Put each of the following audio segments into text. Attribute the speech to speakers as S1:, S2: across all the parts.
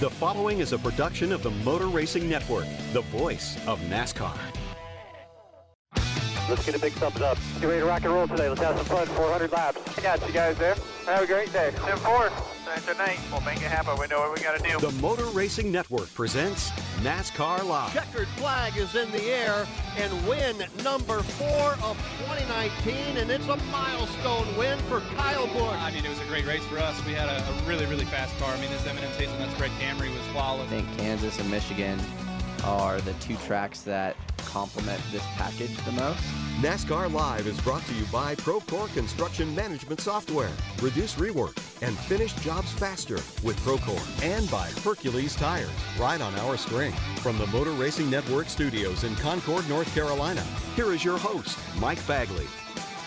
S1: The following is a production of the Motor Racing Network, the voice of NASCAR.
S2: Let's get a big thumbs up. Get ready to rock and roll today. Let's have some fun. 400 laps.
S3: I got you guys there. Have a great day. 10 4. Tonight, we'll make it happen. We know what we got to do.
S1: The Motor Racing Network presents NASCAR Live.
S4: Checkered flag is in the air and win number four of 2019, and it's a milestone win for Kyle Busch.
S5: I mean, it was a great race for us. We had a, a really, really fast car. I mean, this M&M's Hazelnut Spread Camry was flawless.
S6: I think Kansas and Michigan are the two tracks that complement this package the most.
S7: NASCAR Live is brought to you by Procore Construction Management Software. Reduce rework and finish jobs faster with Procore. And by Hercules Tires, right on our string. From the Motor Racing Network studios in Concord, North Carolina, here is your host, Mike Bagley.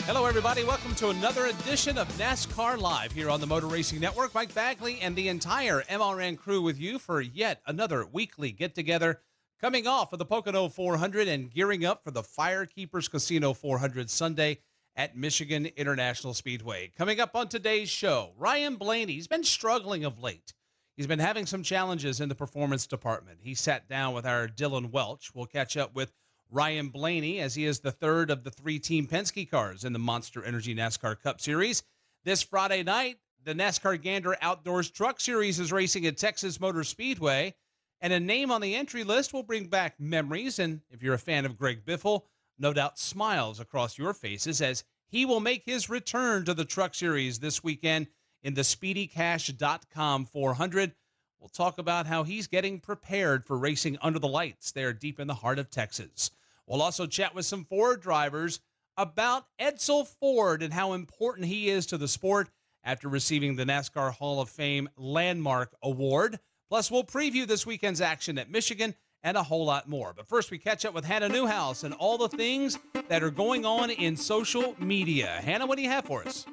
S5: Hello, everybody. Welcome to another edition of NASCAR Live here on the Motor Racing Network. Mike Bagley and the entire MRN crew with you for yet another weekly get together Coming off of the Pocono 400 and gearing up for the Firekeepers Casino 400 Sunday at Michigan International Speedway. Coming up on today's show, Ryan Blaney. He's been struggling of late. He's been having some challenges in the performance department. He sat down with our Dylan Welch. We'll catch up with Ryan Blaney as he is the third of the three team Penske cars in the Monster Energy NASCAR Cup Series. This Friday night, the NASCAR Gander Outdoors Truck Series is racing at Texas Motor Speedway. And a name on the entry list will bring back memories. And if you're a fan of Greg Biffle, no doubt smiles across your faces as he will make his return to the Truck Series this weekend in the SpeedyCash.com 400. We'll talk about how he's getting prepared for racing under the lights there deep in the heart of Texas. We'll also chat with some Ford drivers about Edsel Ford and how important he is to the sport after receiving the NASCAR Hall of Fame Landmark Award. Plus, we'll preview this weekend's action at Michigan and a whole lot more. But first, we catch up with Hannah Newhouse and all the things that are going on in social media. Hannah, what do you have for us?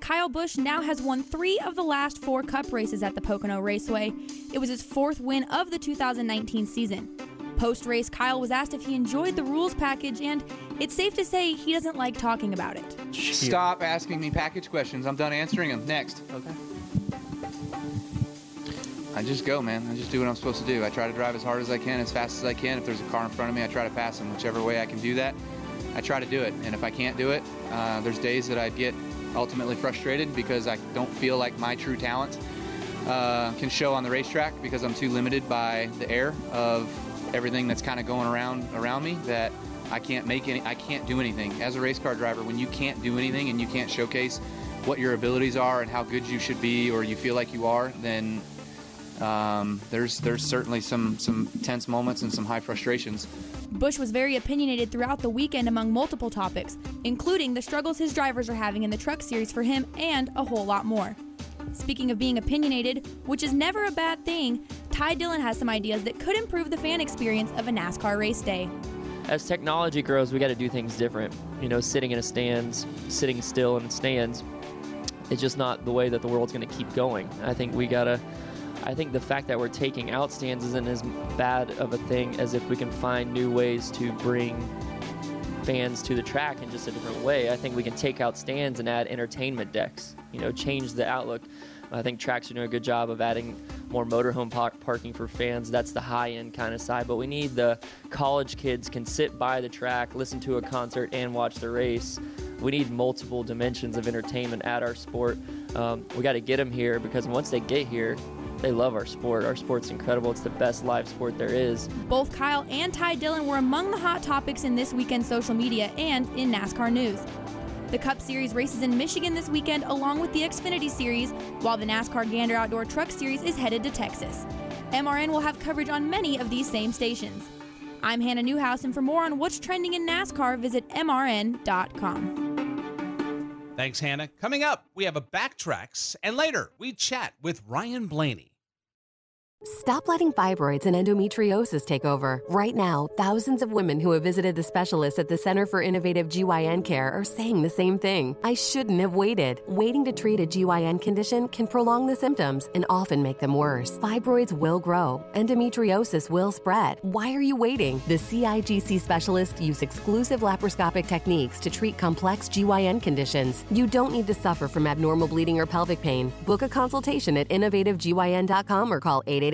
S8: Kyle Busch now has won three of the last four cup races at the Pocono Raceway. It was his fourth win of the 2019 season. Post race, Kyle was asked if he enjoyed the rules package, and it's safe to say he doesn't like talking about it.
S9: Stop asking me package questions. I'm done answering them. Next.
S6: Okay.
S9: I just go, man. I just do what I'm supposed to do. I try to drive as hard as I can, as fast as I can. If there's a car in front of me, I try to pass them. Whichever way I can do that, I try to do it. And if I can't do it, uh, there's days that I get ultimately frustrated because I don't feel like my true talent uh, can show on the racetrack because I'm too limited by the air of everything that's kind of going around around me that I can't make any I can't do anything as a race car driver when you can't do anything and you can't showcase what your abilities are and how good you should be or you feel like you are then um, there's there's certainly some some tense moments and some high frustrations.
S8: Busch was very opinionated throughout the weekend among multiple topics, including the struggles his drivers are having in the truck series for him and a whole lot more. Speaking of being opinionated, which is never a bad thing, Ty Dillon has some ideas that could improve the fan experience of a NASCAR race day.
S10: As technology grows, we got to do things different. You know, sitting in a stands, sitting still in a stands, it's just not the way that the world's going to keep going. I think we got to I think the fact that we're taking out stands isn't as bad of a thing as if we can find new ways to bring fans to the track in just a different way. I think we can take out stands and add entertainment decks, you know, change the outlook. I think tracks are doing a good job of adding more motorhome park parking for fans. That's the high end kind of side. But we need the college kids can sit by the track, listen to a concert, and watch the race. We need multiple dimensions of entertainment at our sport. Um, we got to get them here because once they get here, they love our sport. Our sport's incredible. It's the best live sport there is.
S8: Both Kyle and Ty Dillon were among the hot topics in this weekend's social media and in NASCAR news. The Cup Series races in Michigan this weekend, along with the Xfinity Series, while the NASCAR Gander Outdoor Truck Series is headed to Texas. MRN will have coverage on many of these same stations. I'm Hannah Newhouse, and for more on what's trending in NASCAR, visit MRN.com.
S5: Thanks, Hannah. Coming up, we have a backtracks, and later we chat with Ryan Blaney.
S11: Stop letting fibroids and endometriosis take over. Right now, thousands of women who have visited the specialists at the Center for Innovative GYN Care are saying the same thing. I shouldn't have waited. Waiting to treat a GYN condition can prolong the symptoms and often make them worse. Fibroids will grow, endometriosis will spread. Why are you waiting? The CIGC specialists use exclusive laparoscopic techniques to treat complex GYN conditions. You don't need to suffer from abnormal bleeding or pelvic pain. Book a consultation at innovativegyn.com or call 888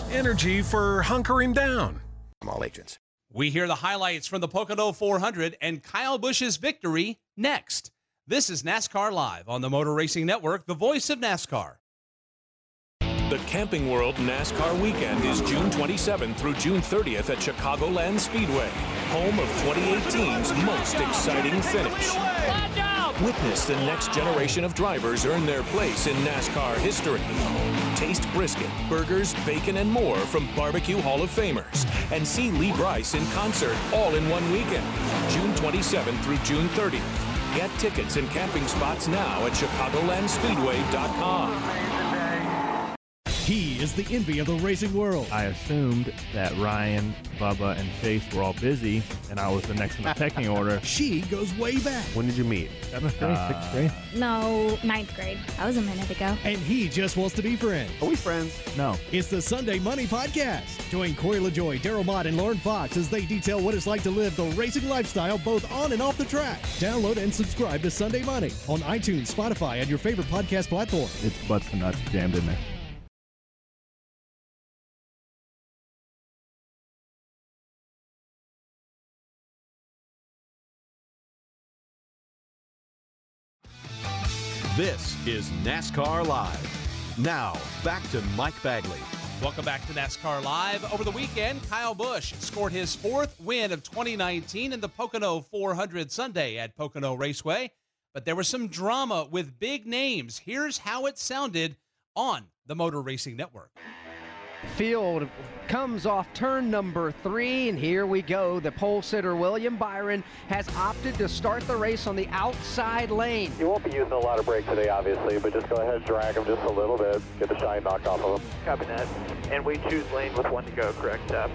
S12: Energy for hunkering down.
S13: I'm all agents.
S5: We hear the highlights from the Pocono 400 and Kyle Busch's victory next. This is NASCAR Live on the Motor Racing Network, the voice of NASCAR.
S14: The Camping World NASCAR weekend is June 27th through June 30th at Chicagoland Speedway, home of 2018's most exciting finish. Witness the next generation of drivers earn their place in NASCAR history. Taste brisket, burgers, bacon, and more from Barbecue Hall of Famers. And see Lee Brice in concert all in one weekend, June 27th through June 30th. Get tickets and camping spots now at ChicagolandSpeedway.com.
S15: He is the envy of the racing world.
S16: I assumed that Ryan, Bubba, and Chase were all busy, and I was the next in the pecking order.
S15: She goes way back.
S16: When did you meet? Seventh grade,
S15: Uh,
S16: sixth grade?
S17: No, ninth grade. That was a minute ago.
S15: And he just wants to be friends.
S16: Are we friends? No.
S15: It's the Sunday Money Podcast. Join Corey LaJoie, Daryl Mott, and Lauren Fox as they detail what it's like to live the racing lifestyle both on and off the track. Download and subscribe to Sunday Money on iTunes, Spotify, and your favorite podcast platform.
S16: It's butts and nuts jammed in there.
S1: Is NASCAR Live. Now, back to Mike Bagley.
S5: Welcome back to NASCAR Live. Over the weekend, Kyle Busch scored his fourth win of 2019 in the Pocono 400 Sunday at Pocono Raceway. But there was some drama with big names. Here's how it sounded on the Motor Racing Network.
S18: Field comes off turn number three, and here we go. The pole sitter William Byron has opted to start the race on the outside lane.
S2: You won't be using a lot of brake today, obviously, but just go ahead and drag him just a little bit. Get the shine knocked off of him.
S3: Copy that. And we choose lane with one to go, correct, Tab?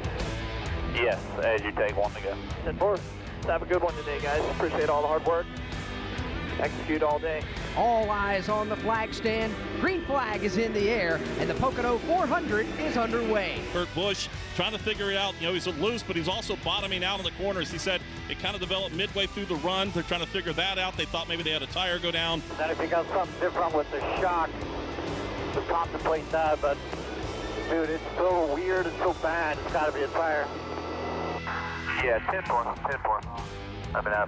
S2: Yes, as you take one to go.
S3: 10-4. Have a good one today, guys. Appreciate all the hard work. Execute all day.
S18: All eyes on the flag stand. Green flag is in the air, and the Pocono 400 is underway.
S19: Kurt Busch trying to figure it out. You know, he's loose, but he's also bottoming out in the corners. He said it kind of developed midway through the run. They're trying to figure that out. They thought maybe they had a tire go down.
S2: Then if you got something different with the shock, to contemplate that, but dude, it's so weird and so bad. It's got to be a tire.
S3: Yeah, 10-4. 10-4. I mean, uh,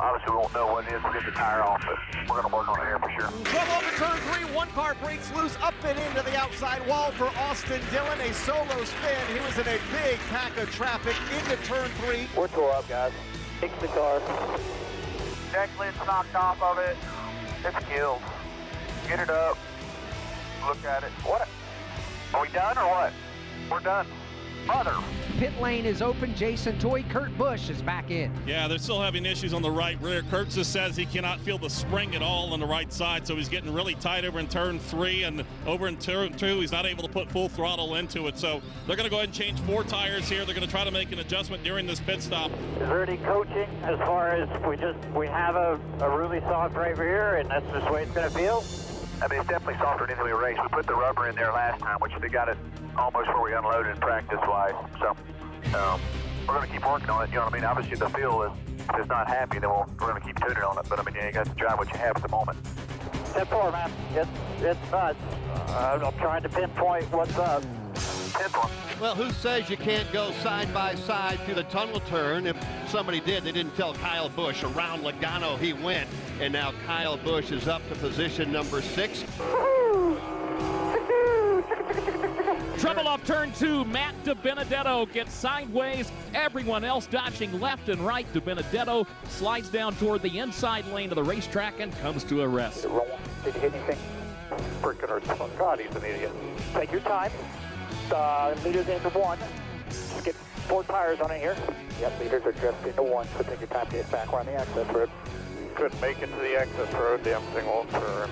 S3: obviously we won't know what it is. We'll get the tire off, but we're going to work on it here for sure.
S4: 12 over turn three, one car breaks loose up and into the outside wall for Austin Dillon. A solo spin. He was in a big pack of traffic into turn three.
S2: We're tore up, guys. Fix the car.
S3: Deck lid's knocked off of it. It's killed. Get it up. Look at it. What? Are we done or what? We're done. Mother.
S18: Pit lane is open. Jason Toy, Kurt Busch is back in.
S19: Yeah, they're still having issues on the right rear. Kurt just says he cannot feel the spring at all on the right side, so he's getting really tight over in turn three and over in turn two. He's not able to put full throttle into it, so they're going to go ahead and change four tires here. They're going to try to make an adjustment during this pit stop.
S2: Is there any coaching as far as we just we have a, a really soft right rear and that's just the way it's going to feel?
S3: I mean, it's definitely softer than we raced. We put the rubber in there last time, which they got it almost where we unloaded practice-wise. So um, we're going to keep working on it. You know what I mean? Obviously, the feel is, if it's not happy, then we'll, we're going to keep tuning on it. But I mean, yeah, you got to drive what you have at the moment.
S2: 10-4, man. It's, it's nuts. Uh, I'm trying to pinpoint what's up.
S3: 10-4.
S4: Well, who says you can't go side by side through the tunnel turn? If somebody did, they didn't tell Kyle Busch. Around Logano he went, and now Kyle Busch is up to position number six.
S13: Trouble off turn two. Matt DiBenedetto gets sideways. Everyone else dodging left and right. DiBenedetto slides down toward the inside lane of the racetrack and comes to a rest.
S2: Did you hit anything? Freaking or God, he's an idiot. Take your time. Uh, meters into one. Just get four tires on it here. Yep, meters are just into one, so take your time to get back around the access road. Couldn't make it to the access road, damn single turn.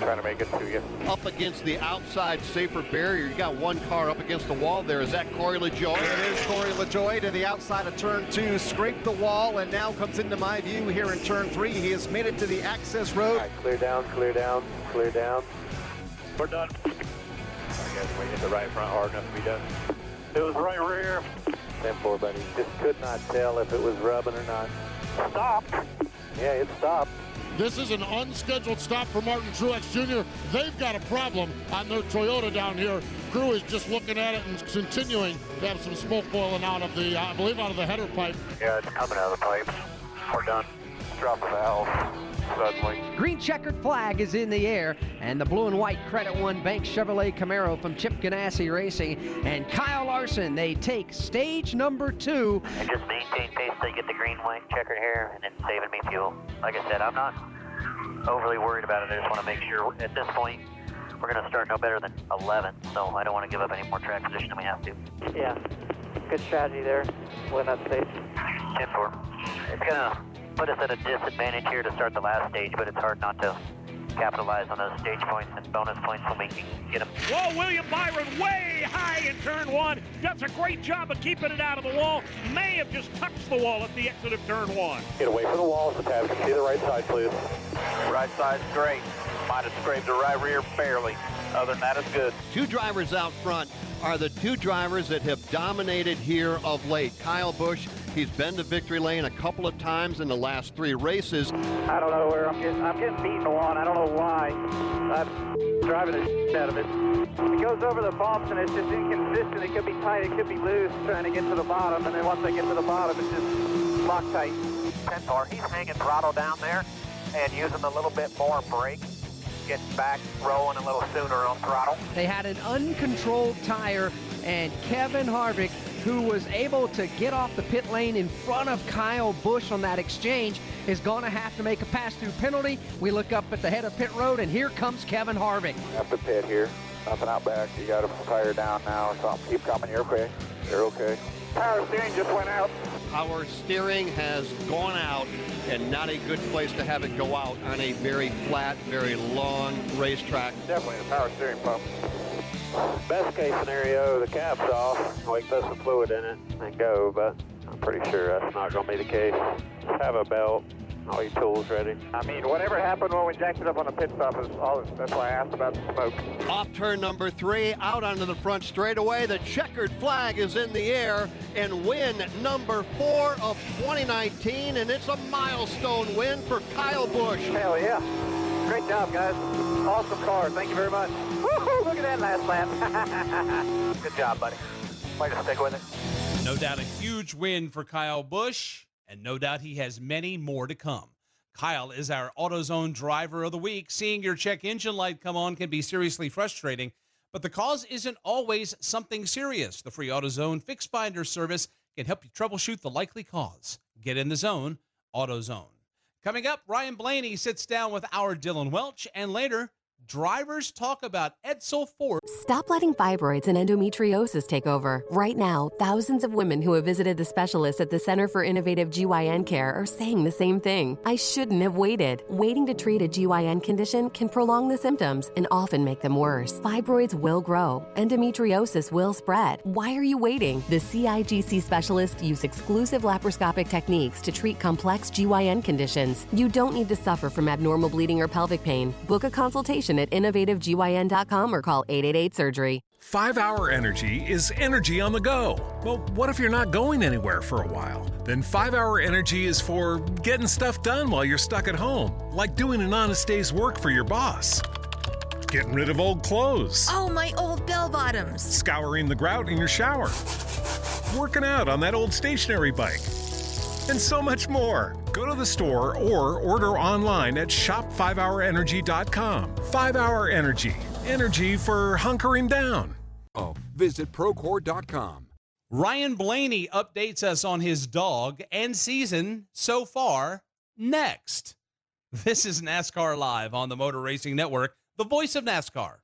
S2: Trying to make it to you.
S4: Up against the outside safer barrier. You got one car up against the wall there. Is that Corey LaJoie?
S20: It is Corey LaJoie to the outside of turn two, scraped the wall, and now comes into my view here in turn three. He has made it to the access road.
S2: All right, clear down, clear down, clear down. We're done. I guess we hit the right front hard enough to be done. It was right rear. 10-4, buddy. Just could not tell if it was rubbing or not. Stopped. Yeah, it stopped.
S21: This is an unscheduled stop for Martin Truex Jr. They've got a problem on their Toyota down here. Crew is just looking at it and continuing to have some smoke boiling out of the, I believe, out of the header pipe.
S2: Yeah, it's coming out of the pipes. We're done. Drop the valve suddenly.
S18: Green checkered flag is in the air, and the blue and white Credit One Bank Chevrolet Camaro from Chip Ganassi Racing and Kyle Larson. They take stage number two.
S22: And just maintain pace till you get the green, white, checkered hair, and then saving me fuel. Like I said, I'm not overly worried about it. I just want to make sure at this point we're going to start no better than 11, so I don't want to give up any more track position than we have to.
S2: Yeah, good strategy there. Win that stage.
S22: 10 4. It's going to put us at a disadvantage here to start the last stage, but it's hard not to capitalize on those stage points and bonus points when we can get them.
S13: Whoa, William Byron way high in turn one. Does a great job of keeping it out of the wall. May have just touched the wall at the exit of turn one.
S2: Get away from the walls a tad. See the right side, please. Right side's great. Might have scraped the right rear barely. Other than that, it's good.
S4: Two drivers out front are the two drivers that have dominated here of late. Kyle Busch, he's been to victory lane a couple of times in the last three races.
S2: I don't know where I'm getting. I'm getting beaten on. I don't know why. I'm driving the shit out of it. It goes over the bumps and it's just inconsistent. It could be tight. It could be loose. Trying to get to the bottom, and then once I get to the bottom, it's just lock tight.
S22: 10 4. He's hanging throttle down there and using a little bit more brake. Getting back, rolling a little sooner on throttle.
S18: They had an uncontrolled tire, and Kevin Harvick, who was able to get off the pit lane in front of Kyle Busch on that exchange, is going to have to make a pass-through penalty. We look up at the head of pit road, and here comes Kevin Harvick.
S2: Have to pit here. Nothing out back. You got a tire down now or something. Keep coming. You're okay. You're okay. Power steering just went out.
S4: Our steering has gone out and not a good place to have it go out on a very flat, very long racetrack.
S2: Definitely the power steering pump. Best case scenario, the cap's off, we can put some fluid in it and go, but I'm pretty sure that's not going to be the case. Have a belt, all your tools ready. I mean, whatever happened when we jacked it up on the pit stop is all, that's why I asked about the smoke.
S4: Off turn number three, out onto the front straightaway. The checkered flag is in the air and win number four of 2019, and it's a milestone win for Kyle Busch.
S2: Hell yeah. Great job, guys. Awesome car. Thank you very much. Look at that last lap. Good job, buddy. Way to stick with it.
S5: No doubt a huge win for Kyle Busch, and no doubt he has many more to come. Kyle is our AutoZone driver of the week. Seeing your check engine light come on can be seriously frustrating, but the cause isn't always something serious. The free AutoZone Fix Finder service can help you troubleshoot the likely cause. Get in the zone, AutoZone. Coming up, Ryan Blaney sits down with our Dylan Welch, and later, drivers talk about Edsel Ford.
S11: Stop letting fibroids and endometriosis take over. Right now, thousands of women who have visited the specialist at the Center for Innovative GYN Care are saying the same thing. I shouldn't have waited. Waiting to treat a GYN condition can prolong the symptoms and often make them worse. Fibroids will grow, endometriosis will spread. Why are you waiting? The CIGC specialists use exclusive laparoscopic techniques to treat complex GYN conditions. You don't need to suffer from abnormal bleeding or pelvic pain. Book a consultation at innovativegyn.com or call 888 Surgery.
S12: 5 Hour Energy is energy on the go. Well, what if you're not going anywhere for a while? Then 5 Hour Energy is for getting stuff done while you're stuck at home, like doing an honest day's work for your boss. Getting rid of old clothes.
S23: Oh, my old bell bottoms.
S12: Scouring the grout in your shower. Working out on that old stationary bike. And so much more. Go to the store or order online at shop5hourenergy.com. 5 Hour Energy. Energy for hunkering down.
S24: Oh, visit Procore.com.
S5: Ryan Blaney updates us on his dog and season so far next. This is NASCAR Live on the Motor Racing Network, the voice of NASCAR.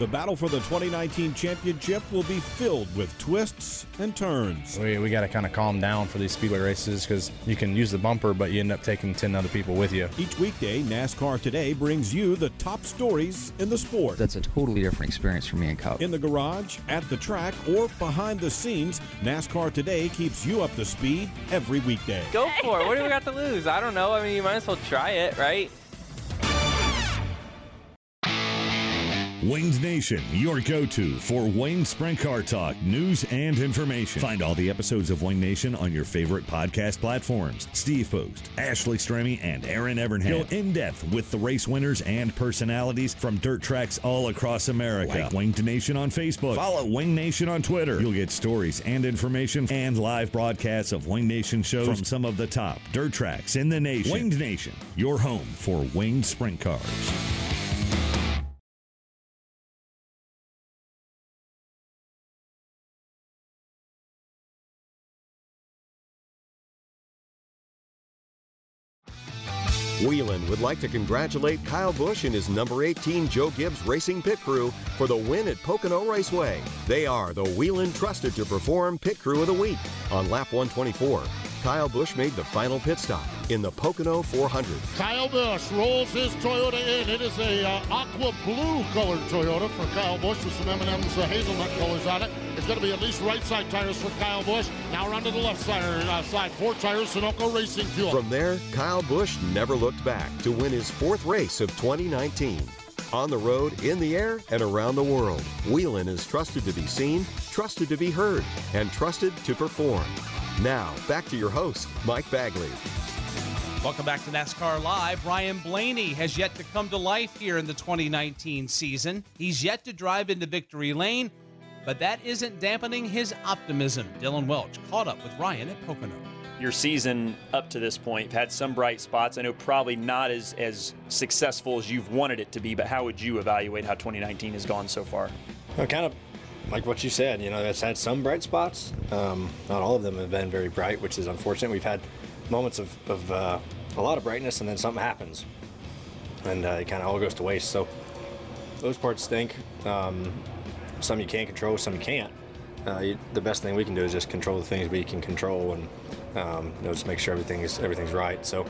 S25: The battle for the 2019 championship will be filled with twists and turns.
S26: We, we got to kind of calm down for these speedway races because you can use the bumper, but you end up taking 10 other people with you.
S25: Each weekday, NASCAR Today brings you the top stories in the sport.
S27: That's a totally different experience for me and Cup.
S25: In the garage, at the track, or behind the scenes, NASCAR Today keeps you up to speed every weekday.
S28: Go for it. What do we got to lose? I don't know. I mean, you might as well try it, right?
S29: Wayne's Nation, your go to for Wayne Sprint Car Talk news and information. Find all the episodes of Wayne Nation on your favorite podcast platforms. Steve Post, Ashley Stremme, and Aaron Evernham go in depth with the race winners and personalities from dirt tracks all across America. Like Wayne Nation on Facebook. Follow Wayne Nation on Twitter. You'll get stories and information and live broadcasts of Wayne Nation shows from some of the top dirt tracks in the nation. Wayne Nation, your home for Wayne Sprint Cars.
S30: Would like to congratulate Kyle Busch and his number 18 Joe Gibbs Racing Pit Crew for the win at Pocono Raceway. They are the Whelen Trusted to Perform Pit Crew of the Week. On lap 124, Kyle Busch made the final pit stop in the Pocono 400.
S21: Kyle Busch rolls his Toyota in. It is a uh, aqua blue colored Toyota for Kyle Busch with some M&M's uh, hazelnut colors on it. It's going to be at least right side tires for Kyle Busch. Now around to the left side, uh, side four tires, Sunoco Racing Fuel.
S30: From there, Kyle Busch never looked back to win his fourth race of 2019. On the road, in the air, and around the world, Whelen is trusted to be seen, trusted to be heard, and trusted to perform. Now, back to your host, Mike Bagley.
S5: Welcome back to NASCAR Live. Ryan Blaney has yet to come to life here in the 2019 season. He's yet to drive into victory lane, but that isn't dampening his optimism. Dylan Welch caught up with Ryan at Pocono.
S31: Your season up to this point, you've had some bright spots. I know probably not as, as successful as you've wanted it to be, but how would you evaluate how 2019 has gone so far?
S26: Well, kind of like what you said, you know, it's had some bright spots. Um, not all of them have been very bright, which is unfortunate. We've had moments of, of uh, a lot of brightness, and then something happens, and uh, it kind of all goes to waste. So those parts stink. Um, some you can't control, some you can't. Uh, you, the best thing we can do is just control the things we can control, and um, you know, just make sure everything is everything's right. So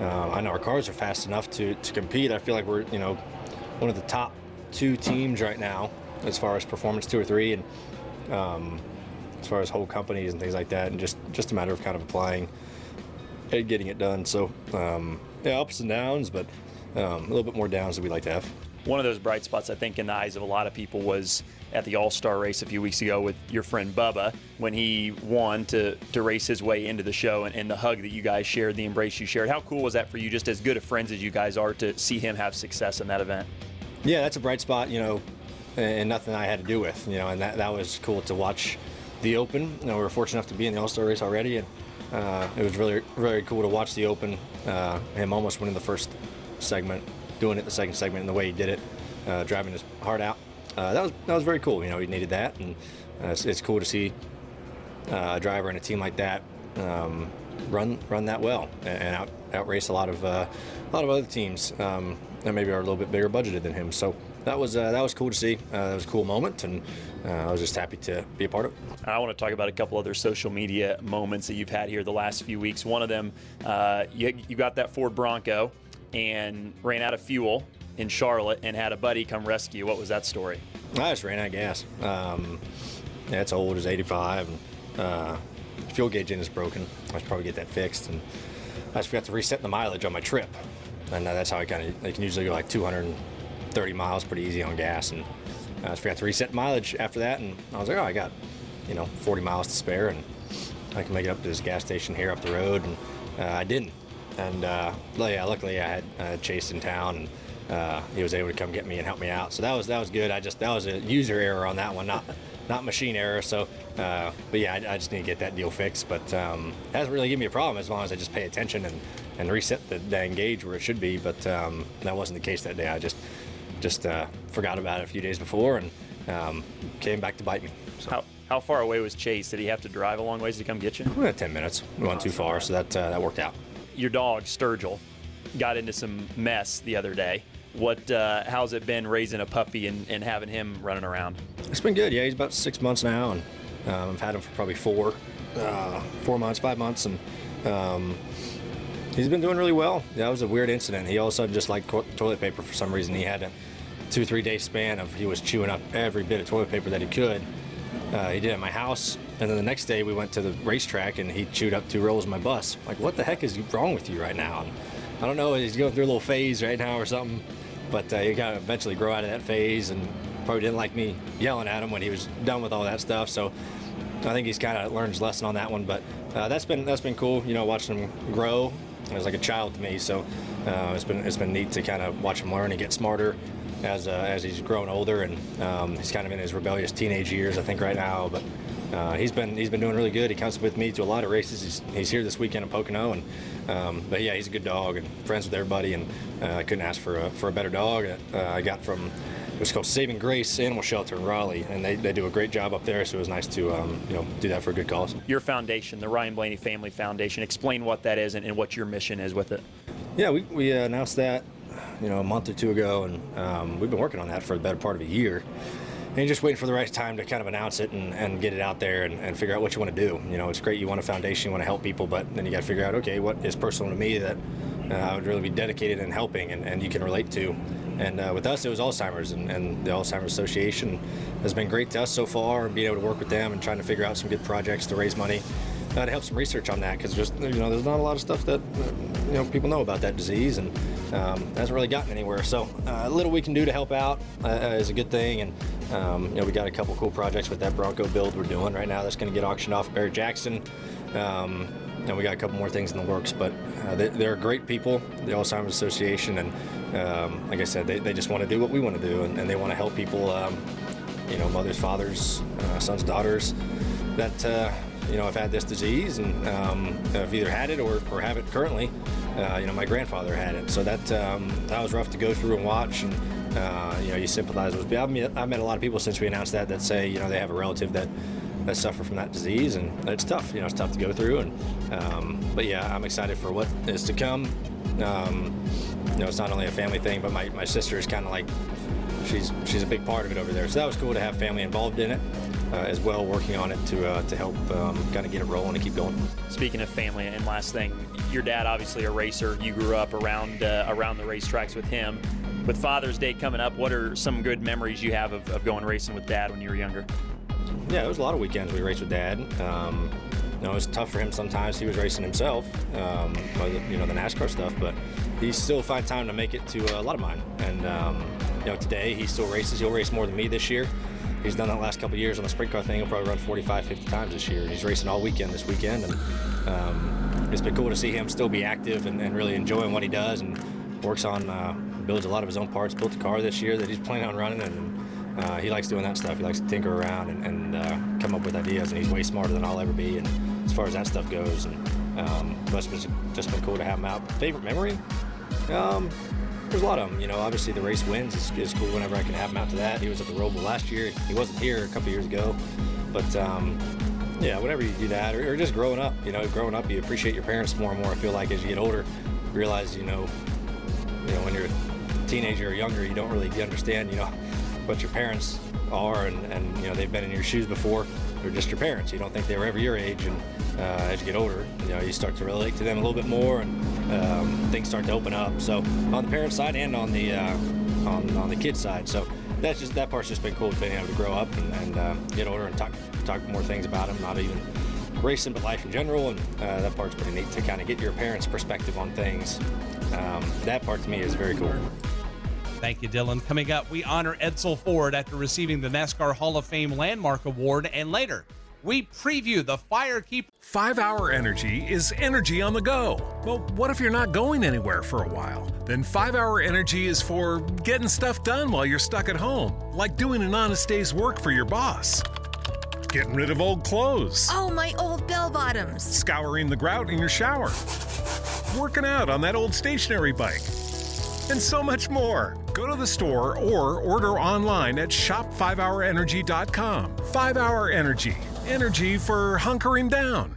S26: uh, I know our cars are fast enough to, to compete. I feel like we're you know one of the top two teams right now as far as performance two or three, and um, as far as whole companies and things like that, and just just a matter of kind of applying and getting it done. So um, yeah, ups and downs, but um, a little bit more downs than we like to have.
S31: One of those bright spots, I think, in the eyes of a lot of people was at the All Star race a few weeks ago with your friend Bubba when he won to, to race his way into the show and, and the hug that you guys shared, the embrace you shared. How cool was that for you, just as good of friends as you guys are, to see him have success in that event?
S26: Yeah, that's a bright spot, you know, and nothing I had to do with, you know, and that, that was cool to watch the Open. You know, we were fortunate enough to be in the All Star race already, and uh, it was really, really cool to watch the Open. Uh, him almost winning the first segment, doing it the second segment, and the way he did it, uh, driving his heart out. Uh, that was that was very cool. You know, he needed that, and uh, it's, it's, cool to see uh, a driver and a team like that um, run run that well and out outrace a lot of a lot of other teams um, that maybe are a little bit bigger budgeted than him. So that was uh, that was cool to see. Uh, that was a cool moment, and uh, I was just happy to be a part of it.
S31: I want to talk about a couple other social media moments that you've had here the last few weeks. One of them, you, you got that Ford Bronco and ran out of fuel in Charlotte and had a buddy come rescue. What was that story?
S26: I just ran out of gas. Um, it's old, it's 85. And, uh, fuel gauge in is broken. I should probably get that fixed. And I just forgot to reset the mileage on my trip. And uh, that's how I kind of, I can usually go like 230 miles pretty easy on gas. And I just forgot to reset mileage after that. And I was like, oh, I got, you know, 40 miles to spare. And I can make it up to this gas station here up the road. And uh, I didn't. And uh, yeah, luckily I had uh, Chase in town. And, uh, he was able to come get me and help me out. So that was that was good. I just that was a user error on that one, not not machine error. So, uh, but yeah, I, I, just need to get that deal fixed. But um, it hasn't really given me a problem as long as I just pay attention and, and reset the dang gauge where it should be. But um, that wasn't the case that day. I just just uh, forgot about it a few days before and um, came back to bite me. So.
S31: How, how far away was Chase? Did he have to drive a long ways to come get you?
S26: Had 10 minutes. We went too far, so that uh, that worked out.
S31: Your dog Sturgill got into some mess the other day. What? Uh, how's it been raising a puppy and, and having him running around?
S26: It's been good. Yeah, he's about six months now, and um, I've had him for probably four, uh, four months, five months, and um, he's been doing really well. That was a weird incident. He all of a sudden just liked toilet paper for some reason. He had a two, three day span of he was chewing up every bit of toilet paper that he could. Uh, he did it at my house, and then the next day we went to the racetrack and he chewed up two rolls of my bus. Like, what the heck is wrong with you right now? And I don't know. He's going through a little phase right now or something, but uh, he got to eventually grow out of that phase and probably didn't like me yelling at him when he was done with all that stuff. So I think he's kind of learned his lesson on that one. But uh, that's been that's been cool. You know, watching him grow. He was like a child to me. So uh, it's been it's been neat to kind of watch him learn and get smarter as uh, as he's grown older, and um, he's kind of in his rebellious teenage years, I think, right now. But uh, he's been he's been doing really good. He comes with me to a lot of races. He's, he's here this weekend in Pocono, and um, but yeah, he's a good dog and friends with everybody, and uh, I couldn't ask for a, for a better dog. Uh, I got from it was called Saving Grace Animal Shelter in Raleigh, and they, they do a great job up there. So it was nice to um, you know do that for a good cause.
S31: Your foundation, the Ryan Blaney Family Foundation, explain what that is and, and what your mission is with it.
S26: Yeah, we, we announced that you know, a month or two ago, and um, we've been working on that for the better part of a year. And you're just waiting for the right time to kind of announce it and, and get it out there and, and, figure out what you want to do. You know, it's great you want a foundation, you want to help people, but then you got to figure out, okay, what is personal to me that uh, I would really be dedicated in helping and, and you can relate to. And uh, with us, it was Alzheimer's, and, and, the Alzheimer's Association has been great to us so far, and being able to work with them and trying to figure out some good projects to raise money uh, to help some research on that because just you know there's not a lot of stuff that you know people know about that disease and um, hasn't really gotten anywhere. So uh, a little we can do to help out uh, is a good thing. And um, you know we got a couple cool projects with that Bronco build we're doing right now that's going to get auctioned off Barrett Jackson. Um, and we got a couple more things in the works, but uh, they, they're great people, the Alzheimer's Association, and um, like I said, they, they just want to do what we want to do, and, and they want to help people, um, you know, mothers, fathers, uh, sons, daughters, that uh, you know, I've had this disease and um, have either had it or, or have it currently. Uh, you know, my grandfather had it, so that um, that was rough to go through and watch. And uh, you know, you sympathize with. I've met, I've met a lot of people since we announced that that say you know they have a relative that that suffer from that disease, and it's tough. You know, it's tough to go through. And um, but yeah, I'm excited for what is to come. Um, you know, it's not only a family thing, but my, my sister is kind of like she's she's a big part of it over there. So that was cool to have family involved in it as well, working on it to uh, to help um, kind of get it rolling and keep going.
S31: Speaking of family, and last thing, your dad obviously a racer. You grew up around uh, around the racetracks with him. With Father's Day coming up, what are some good memories you have of, of going racing with Dad when you were younger?
S26: Yeah, it was a lot of weekends we raced with Dad. Um, you know, it was tough for him sometimes. He was racing himself, um, you know, the NASCAR stuff, but he still find time to make it to a lot of mine. And um, you know, today he still races. He'll race more than me this year he's done that last couple years on the sprint car thing. He'll probably run 45, 50 times this year. He's racing all weekend this weekend, and um, it's been cool to see him still be active and, and really enjoying what he does and works on uh, builds a lot of his own parts. Built a car this year that he's planning on running, and uh, he likes doing that stuff. He likes to tinker around and, and uh, come up with ideas, and he's way smarter than I'll ever be. And as far as that stuff goes, and um, have just been cool to have him out. Favorite memory? Um, there's a lot of them. You know, obviously the race wins is, is cool whenever I can have him out to that. He was at the Roval last year. He wasn't here a couple years ago, but um, yeah, whenever you do that, or, or, just growing up, you know, growing up, you appreciate your parents more and more. I feel like as you get older, realize, you know, you know, when you're a teenager or younger, you don't really understand, you know, what your parents are, and, and you know, they've been in your shoes before. Just your parents. You don't think they were ever your age, and uh, as you get older, you know, you start to relate to them a little bit more, and um, things start to open up. So on the parent side and on the uh, on, on the kid side. So that's just that part's just been cool being able to grow up and, and uh, get older and talk talk more things about them, not even racing but life in general. And uh, that part's pretty neat to kind of get your parents' perspective on things. Um, that part to me is very cool.
S5: Thank you, Dylan. Coming up, we honor Edsel Ford after receiving the NASCAR Hall of Fame Landmark Award, and later we preview the Firekeeper.
S12: Five Hour Energy is energy on the go. Well, what if you're not going anywhere for a while? Then Five Hour Energy is for getting stuff done while you're stuck at home, like doing an honest day's work for your boss. Getting rid of old clothes.
S23: Oh, my old bell bottoms.
S12: Scouring the grout in your shower. Working out on that old stationary bike and so much more. Go to the store or order online at shop5hourenergy.com. 5 Hour Energy. Energy for hunkering down.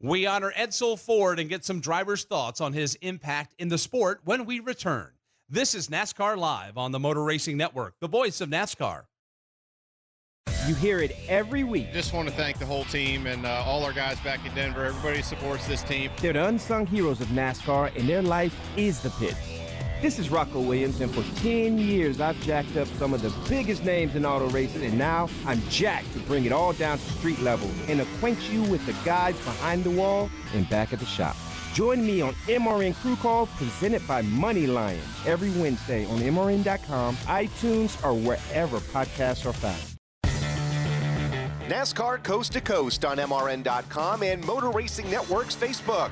S5: We honor Edsel Ford and get some drivers' thoughts on his impact in the sport when we return. This is NASCAR Live on the Motor Racing Network, the voice of NASCAR.
S32: You hear it every week.
S33: Just want to thank the whole team and uh, all our guys back in Denver. Everybody supports this team.
S32: They're the unsung heroes of NASCAR, and their life is the pits. This is Rocco Williams, and for 10 years I've jacked up some of the biggest names in auto racing, and now I'm jacked to bring it all down to street level and acquaint you with the guys behind the wall and back at the shop. Join me on MRN Crew Call presented by Money Lion every Wednesday on MRN.com, iTunes, or wherever podcasts are found.
S4: NASCAR Coast to Coast on MRN.com and Motor Racing Network's Facebook.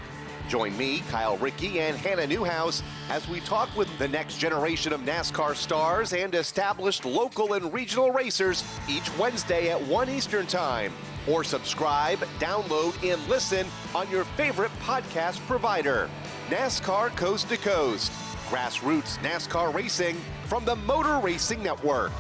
S4: Join me, Kyle Rickey, and Hannah Newhouse as we talk with the next generation of NASCAR stars and established local and regional racers each Wednesday at 1 Eastern Time. Or subscribe, download, and listen on your favorite podcast provider. NASCAR Coast to Coast. Grassroots NASCAR racing from the Motor Racing Network.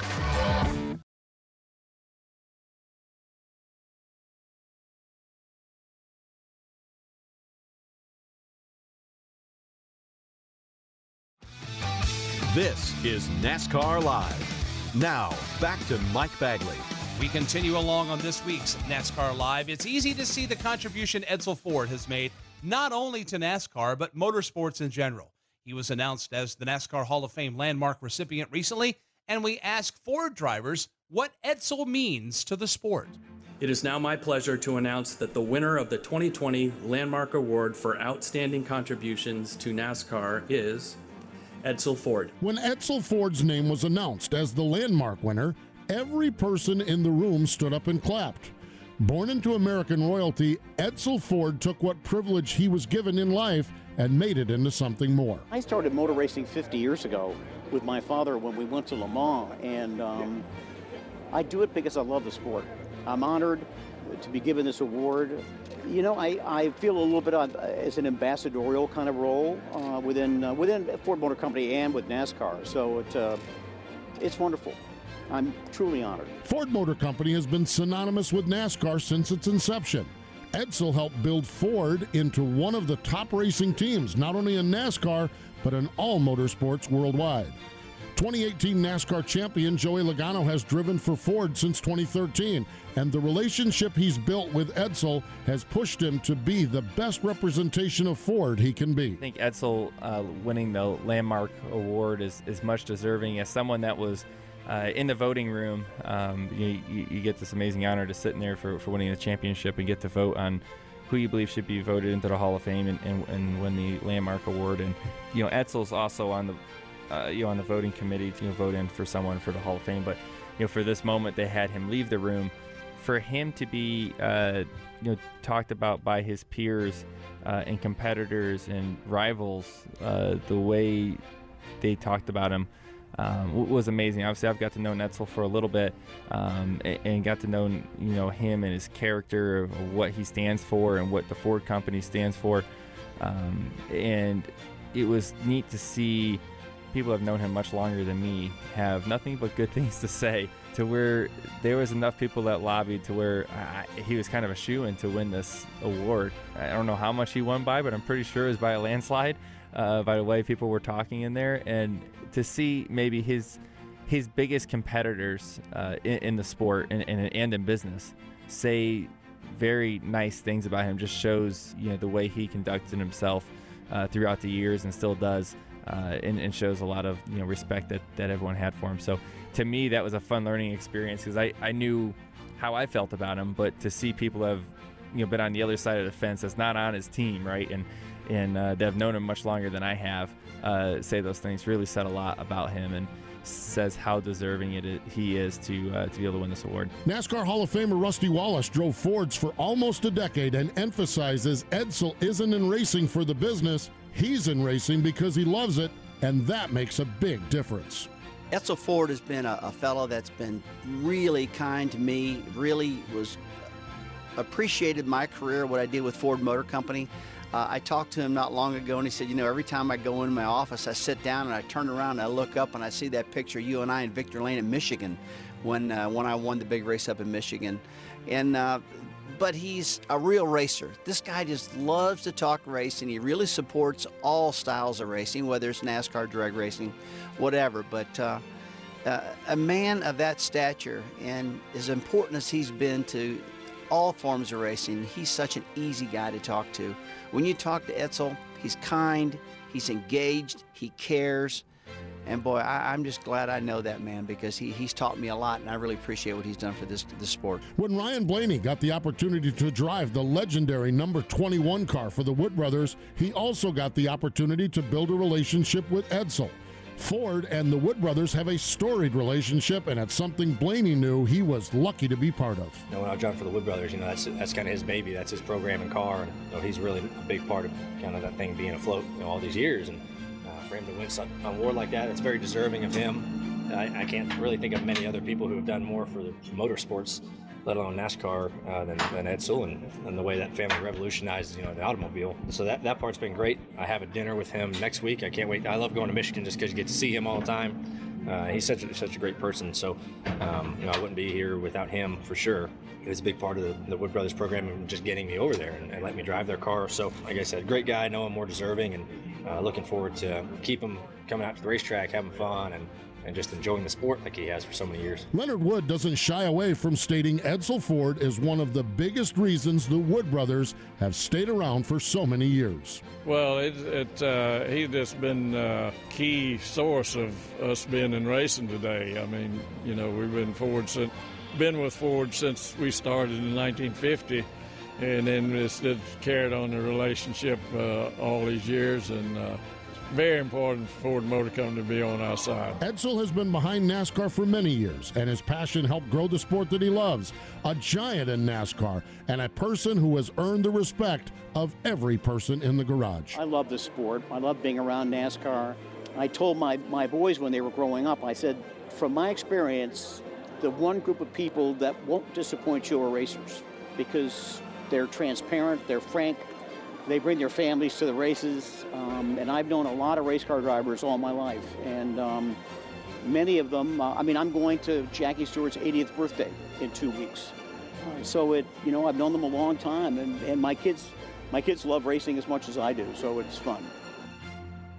S30: Is NASCAR Live. Now, back to Mike Bagley.
S5: We continue along on this week's NASCAR Live. It's easy to see the contribution Edsel Ford has made, not only to NASCAR, but motorsports in general. He was announced as the NASCAR Hall of Fame landmark recipient recently, and we asked Ford drivers what Edsel means to the sport.
S34: It is now my pleasure to announce that the winner of the 2020 Landmark Award for Outstanding Contributions to NASCAR is Edsel Ford.
S21: When Edsel Ford's name was announced as the landmark winner, every person in the room stood up and clapped. Born into American royalty, Edsel Ford took what privilege he was given in life and made it into something more.
S35: I started motor racing 50 years ago with my father when we went to Le Mans, and um, I do it because I love the sport. I'm honored to be given this award. You know, I, I feel a little bit as an ambassadorial kind of role uh, within uh, within Ford Motor Company and with NASCAR. So it, uh, it's wonderful. I'm truly honored.
S21: Ford Motor Company has been synonymous with NASCAR since its inception. Edsel helped build Ford into one of the top racing teams, not only in NASCAR, but in all motorsports worldwide. 2018 NASCAR champion Joey Logano has driven for Ford since 2013, and the relationship he's built with Edsel has pushed him to be the best representation of Ford he can be.
S28: I think Edsel uh, winning the Landmark Award is, is much deserving as someone that was uh, in the voting room. Um, you, you, get this amazing honor to sit in there for, for winning the championship and get to vote on who you believe should be voted into the Hall of Fame and, and, and win the Landmark Award. And, you know, Edsel's also on the uh, you know, on the voting committee to you know, vote in for someone for the Hall of Fame. But you know, for this moment, they had him leave the room. For him to be, uh, you know, talked about by his peers uh, and competitors and rivals, uh, the way they talked about him um, was amazing. Obviously, I've got to know Edsel for a little bit um, and, got to know, you know, him and his character what he stands for and what the Ford company stands for. Um, and it was neat to see people have known him much longer than me have nothing but good things to say. To where there was enough people that lobbied to where I, he was kind of a shoe in to win this award. I don't know how much he won by, but I'm pretty sure it was by a landslide. Uh, by the way people were talking in there, and to see maybe his his biggest competitors uh, in, in, the sport and, and, and in business say very nice things about him just shows you know the way he conducted himself uh, throughout the years and still does uh, and, and, shows a lot of you know respect that, that everyone had for him. So to me, that was a fun learning experience because I, I knew how I felt about him, but to see people have you know been on the other side of the fence that's not on his team, right, and and uh, that have known him much longer than I have uh, say those things really said a lot about him and says how deserving it is, he is to uh, to be able to win this award.
S21: NASCAR Hall of Famer Rusty Wallace drove Fords for almost a decade and emphasizes Edsel isn't in racing for the business, he's in racing because he loves it, and that makes a big difference.
S36: Edsel Ford has been a, a fellow that's been really kind to me, really was appreciated my career, what I did with Ford Motor Company. Uh, I talked to him not long ago, and he said, "You know, every time I go in my office, I sit down and I turn around and I look up and I see that picture you and I in Victory Lane in Michigan, when uh, when I won the big race up in Michigan, and." Uh, but he's a real racer. This guy just loves to talk racing. He really supports all styles of racing, whether it's NASCAR, drag racing, whatever. But uh, uh, a man of that stature, and as important as he's been to all forms of racing, he's such an easy guy to talk to. When you talk to Edsel, he's kind, he's engaged, he cares. And boy, I, am just glad I know that man because he, he's taught me a lot, and I really appreciate what he's done for this, this sport.
S21: When Ryan Blaney got the opportunity to drive the legendary number 21 car for the Wood brothers, he also got the opportunity to build a relationship with Edsel. Ford and the Wood brothers have a storied relationship, and it's something Blaney knew he was lucky to be part of.
S26: You know, when I drove for the Wood brothers, you know, that's that's kind of his baby. That's his program and car, and you know, he's really a big part of kind of that thing being afloat you know, all these years. And for him to win an award like that, it's very deserving of him. I, I, can't really think of many other people who have done more for the motorsports let alone NASCAR, uh, than, than Edsel and, the way that family revolutionized, you know, the automobile. So that, that part's been great. I have a dinner with him next week. I can't wait. I love going to Michigan just because you get to see him all the time. Uh, he's such a, such a great person. So, um, you know, I wouldn't be here without him for sure. He was a big part of the, the Wood Brothers program and just getting me over there and, and letting me drive their car. So, like I said, great guy. No one more deserving and uh, looking forward to keep him coming out to the racetrack, having fun, and and just enjoying the sport like he has for so many years.
S21: Leonard Wood doesn't shy away from stating Edsel Ford is one of the biggest reasons the Wood brothers have stayed around for so many years.
S37: Well, it, it uh, he's just been a key source of us being in racing today. I mean, you know, we've been Ford since, been with Ford since we started in 1950 and then it's, it's carried on the relationship uh, all these years and uh, very important for Ford Motor Company to be on our side.
S21: Edsel has been behind NASCAR for many years, and his passion helped grow the sport that he loves. A giant in NASCAR, and a person who has earned the respect of every person in the garage.
S35: I love the sport. I love being around NASCAR. I told my, my boys when they were growing up, I said, from my experience, the one group of people that won't disappoint you are racers because they're transparent, they're frank, they bring their families to the races, um, and I've known a lot of race car drivers all my life, and um, many of them. Uh, I mean, I'm going to Jackie Stewart's 80th birthday in two weeks, so it you know I've known them a long time, and, and my kids, my kids love racing as much as I do, so it's fun.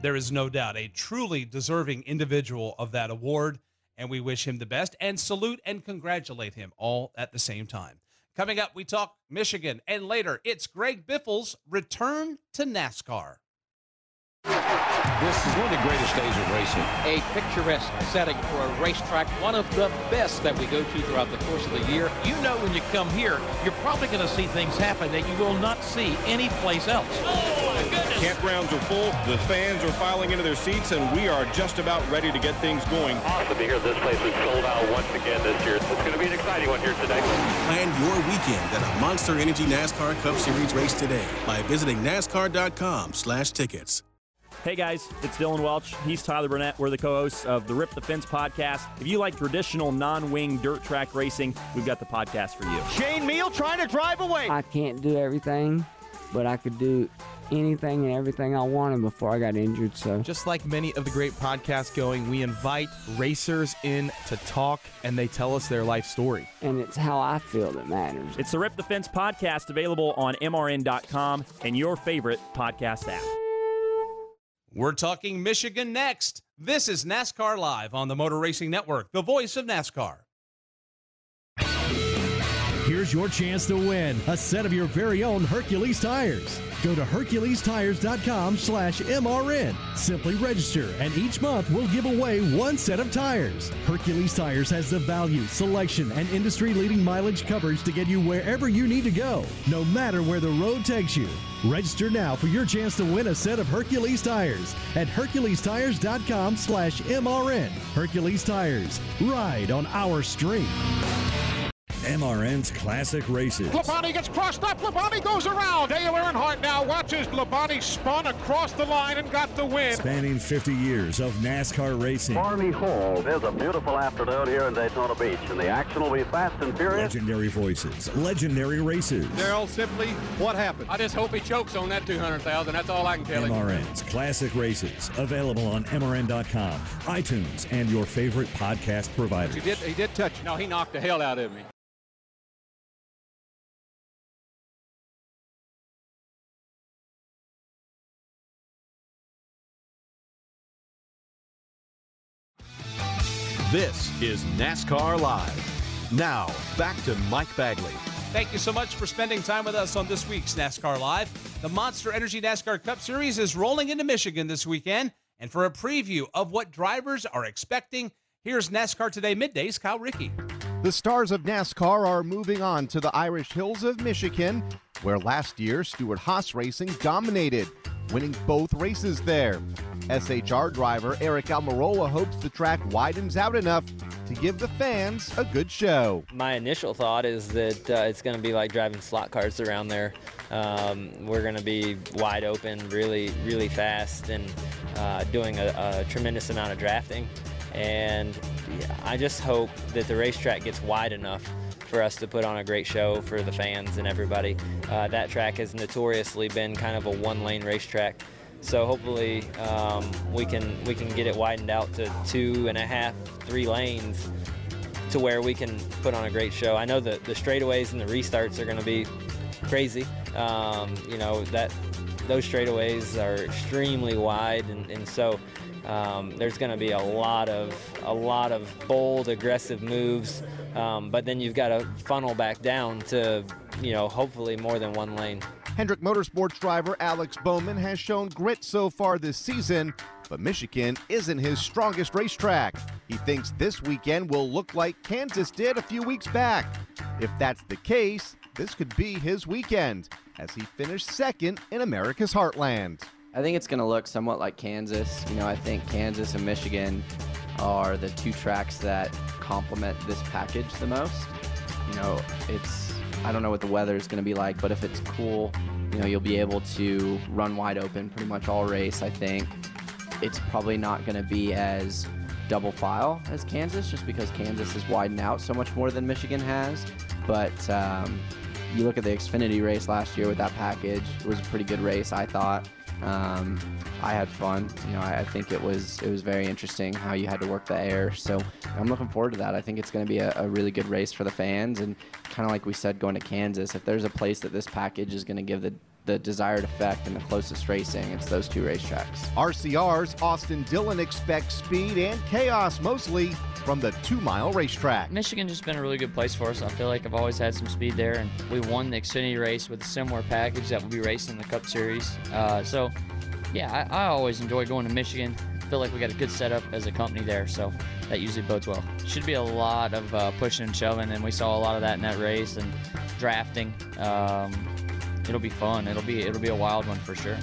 S5: There is no doubt a truly deserving individual of that award, and we wish him the best and salute and congratulate him all at the same time. Coming up, we talk Michigan, and later, it's Greg Biffle's return to NASCAR.
S38: This is one of the greatest days of racing.
S39: A picturesque setting for a racetrack, one of the best that we go to throughout the course of the year.
S38: You know when you come here, you're probably going to see things happen that you will not see anyplace else.
S39: Oh, my goodness.
S40: Campgrounds are full, the fans are filing into their seats, and we are just about ready to get things going.
S41: Awesome to hear this place is sold out once again this year. It's going to be an exciting one here today.
S42: Plan your weekend at a Monster Energy NASCAR Cup Series race today by visiting NASCAR.com slash tickets.
S43: Hey guys, it's Dylan Welch. He's Tyler Burnett. We're the co hosts of the Rip the Fence podcast. If you like traditional non wing dirt track racing, we've got the podcast for you.
S39: Shane Meal trying to drive away.
S44: I can't do everything, but I could do anything and everything I wanted before I got injured. So,
S45: just like many of the great podcasts going, we invite racers in to talk and they tell us their life story.
S44: And it's how I feel that matters.
S43: It's the Rip the Fence podcast available on MRN.com and your favorite podcast app.
S5: We're talking Michigan next. This is NASCAR Live on the Motor Racing Network, the voice of NASCAR.
S46: Here's your chance to win a set of your very own Hercules tires. Go to HerculesTires.com slash MRN. Simply register, and each month we'll give away one set of tires. Hercules Tires has the value, selection, and industry leading mileage coverage to get you wherever you need to go, no matter where the road takes you. Register now for your chance to win a set of Hercules tires at HerculesTires.com slash MRN. Hercules Tires. Ride on our street.
S29: MRN's Classic Races.
S47: Labonte gets crossed up. Labonte goes around. Dale Earnhardt now watches Labonte spun across the line and got the win.
S29: Spanning 50 years of NASCAR racing.
S48: Barney Hall. It is a beautiful afternoon here in Daytona Beach, and the action will be fast and furious.
S29: Legendary voices, legendary races.
S49: Darrell, simply, what happened?
S50: I just hope he chokes on that 200,000. That's all I can tell him.
S29: MRN's Classic Races. Available on MRN.com, iTunes, and your favorite podcast providers.
S50: He did, he did touch. No, he knocked the hell out of me.
S30: This is NASCAR Live. Now, back to Mike Bagley.
S5: Thank you so much for spending time with us on this week's NASCAR Live. The Monster Energy NASCAR Cup Series is rolling into Michigan this weekend. And for a preview of what drivers are expecting, here's NASCAR Today Middays, Kyle Rickey.
S4: The stars of NASCAR are moving on to the Irish Hills of Michigan, where last year Stewart-Haas Racing dominated, winning both races there. SHR driver Aric Almirola hopes the track widens out enough to give the fans a good show.
S51: My initial thought is that uh, it's going to be like driving slot cars around there. Um, we're going to be wide open, really, really fast, and uh, doing a, a tremendous amount of drafting. And I just hope that the racetrack gets wide enough for us to put on a great show for the fans and everybody. Uh, that track has notoriously been kind of a one-lane racetrack. So hopefully um, we can we can get it widened out to two and a half, three lanes, to where we can put on a great show. I know that the straightaways and the restarts are going to be crazy. Um, you know that those straightaways are extremely wide, and, and so um, there's going to be a lot of a lot of bold, aggressive moves. Um, but then you've got to funnel back down to you know hopefully more than one lane.
S4: Hendrick Motorsports driver Alex Bowman has shown grit so far this season, but Michigan isn't his strongest racetrack. He thinks this weekend will look like Kansas did a few weeks back. If that's the case, this could be his weekend as he finished second in America's heartland.
S35: I think it's going to look somewhat like Kansas. You know, I think Kansas and Michigan are the two tracks that complement this package the most. You know, it's I don't know what the weather is going to be like, but if it's cool, you know, you'll be able to run wide open pretty much all race, I think. It's probably not going to be as double file as Kansas, just because Kansas has widened out so much more than Michigan has. But um, you look at the Xfinity race last year with that package, it was a pretty good race, I thought. Um, I had fun. You know, I, I, think it was it was very interesting how you had to work the air. So I'm looking forward to that. I think it's going to be a, a, really good race for the fans, and kind of like we said, going to Kansas. If there's a place that this package is going to give the the desired effect and the closest racing, it's those two racetracks.
S4: RCR's Austin Dillon expects speed and chaos mostly from the two mile racetrack.
S10: Michigan's just been a really good place for us. I feel like I've always had some speed there, and we won the Xfinity race with a similar package that we'll be racing in the Cup Series. Uh, so, yeah, I, I always enjoy going to Michigan. Feel like we got a good setup as a company there, so that usually bodes well. Should be a lot of uh, pushing and shoving, and we saw a lot of that in that race and drafting. Um, it'll be fun. It'll be it'll be a wild one for sure.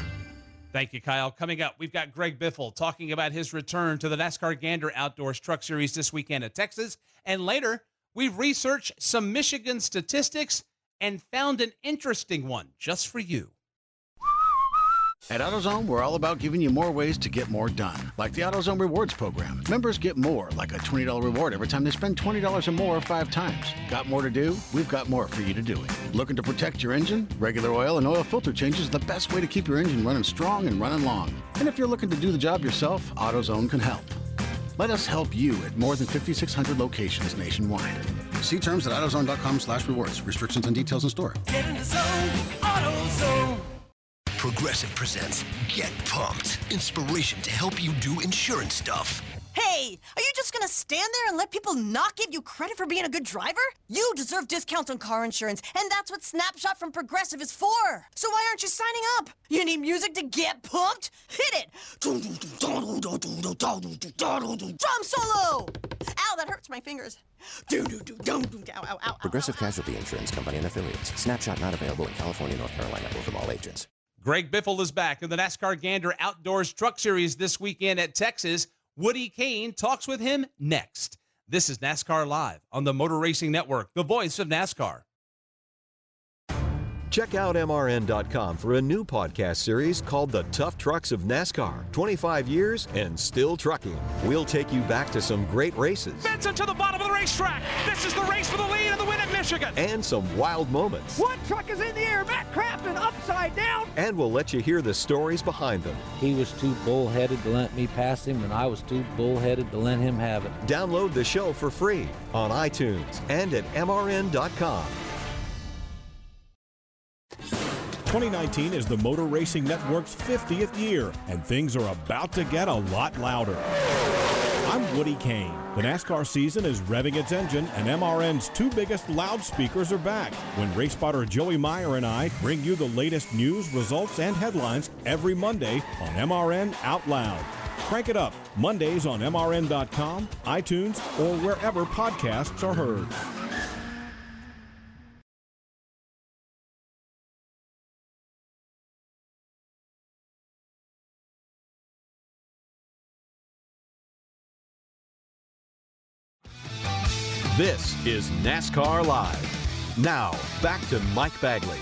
S5: Thank you, Kyle. Coming up, we've got Greg Biffle talking about his return to the NASCAR Gander Outdoors Truck Series this weekend at Texas. And later, we've researched some Michigan statistics and found an interesting one just for you.
S32: At AutoZone, we're all about giving you more ways to get more done, like the AutoZone Rewards program. Members get more, like a $20 reward every time they spend $20 or more five times. Got more to do? We've got more for you to do. Looking to protect your engine? Regular oil and oil filter changes the best way to keep your engine running strong and running long. And if you're looking to do the job yourself, AutoZone can help. Let us help you at more than 5,600 locations nationwide. See terms at AutoZone.com slash rewards. Restrictions and details in store.
S42: Get in the zone, AutoZone. Progressive presents Get Pumped. Inspiration to help you do insurance stuff.
S52: Hey, Hey, are you just gonna stand there and let people not give you credit for being a good driver? You deserve discounts on car insurance, and that's what Snapshot from Progressive is for. So why aren't you signing up? You need music to get pumped? Hit it! Drum solo! Ow, that hurts my fingers.
S53: Progressive Casualty Insurance Company and affiliates. Snapshot not available in California, North Carolina, or from all agents.
S5: Greg Biffle is back in the NASCAR Gander Outdoors Truck Series this weekend at Texas. Woody Cain talks with him next. This is NASCAR Live on the Motor Racing Network, the voice of NASCAR.
S30: Check out MRN.com for a new podcast series called The Tough Trucks of NASCAR 25 years and still trucking. We'll take you back to some great races.
S54: Benson to the bottom of the racetrack. This is the race for the lead and the win at Michigan.
S30: And some wild moments.
S54: One truck is in the air. Matt Crafton upside down.
S30: And we'll let you hear the stories behind them.
S55: He was too bullheaded to let me pass him, and I was too bullheaded to let him have it.
S30: Download the show for free on iTunes and at MRN.com.
S56: 2019 is the Motor Racing Network's 50th year, and things are about to get a lot louder. I'm Woody Cain. The NASCAR season is revving its engine, and MRN's two biggest loudspeakers are back when race spotter Joey Meier and I bring you the latest news, results, and headlines every Monday on MRN Out Loud. Crank it up Mondays on MRN.com, iTunes, or wherever podcasts are heard.
S30: This is NASCAR Live. Now, back to Mike Bagley.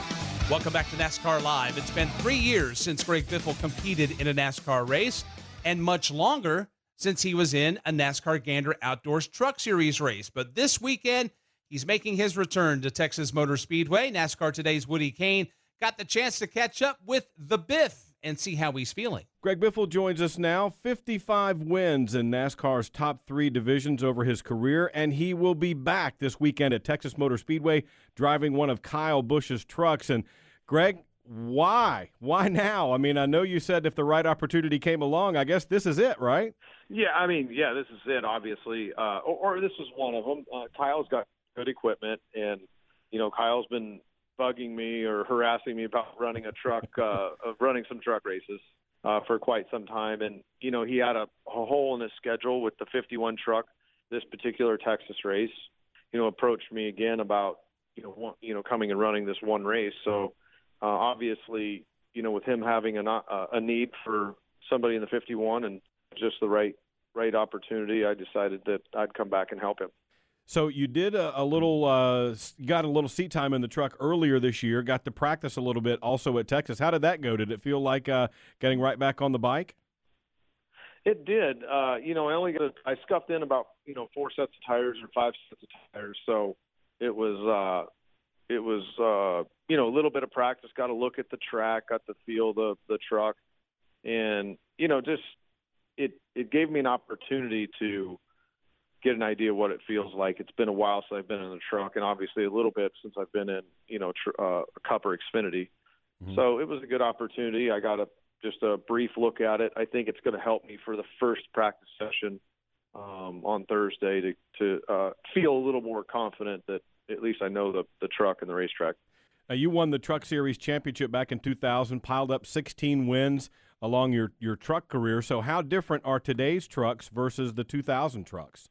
S5: Welcome back to NASCAR Live. It's been three years since Greg Biffle competed in a NASCAR race, and much longer since he was in a NASCAR Gander Outdoors Truck Series race. But this weekend, he's making his return to Texas Motor Speedway. NASCAR Today's Woody Cain got the chance to catch up with the Biff and see how he's feeling.
S25: Greg Biffle joins us now. 55 wins in NASCAR's top three divisions over his career, and he will be back this weekend at Texas Motor Speedway driving one of Kyle Busch's trucks. And Greg, why? Why now? I mean, I know you said if the right opportunity came along, I guess this is it, right?
S57: Yeah, I mean, yeah, this is it, obviously. Uh, or, or this is one of them. Uh, Kyle's got good equipment, and, you know, Kyle's been bugging me or harassing me about running a truck, uh, of running some truck races uh, for quite some time. And you know, he had a, a hole in his schedule with the 51 truck. This particular Texas race, you know, approached me again about you know one, you know coming and running this one race. So uh, obviously, you know, with him having a, uh, a need for somebody in the 51 and just the right right opportunity, I decided that I'd come back and help him.
S25: So you did a, a little, uh, got a little seat time in the truck earlier this year. Got to practice a little bit also at Texas. How did that go? Did it feel like uh, getting right back on the bike?
S57: It did. Uh, you know, I only got I scuffed in about you know four sets of tires or five sets of tires, so it was uh, it was uh, you know a little bit of practice. Got to look at the track, got to feel the the truck, and you know just it it gave me an opportunity to get an idea of what it feels like. It's been a while since I've been in the truck, and obviously a little bit since I've been in, you know, tr- uh, a Cup or Xfinity. Mm-hmm. So it was a good opportunity. I got a just a brief look at it. I think it's going to help me for the first practice session um, on Thursday to to uh, feel a little more confident that at least I know the the truck and the racetrack.
S25: Uh, you won the Truck Series championship back in 2000, piled up 16 wins along your, your truck career. So, how different are today's trucks versus the 2000 trucks?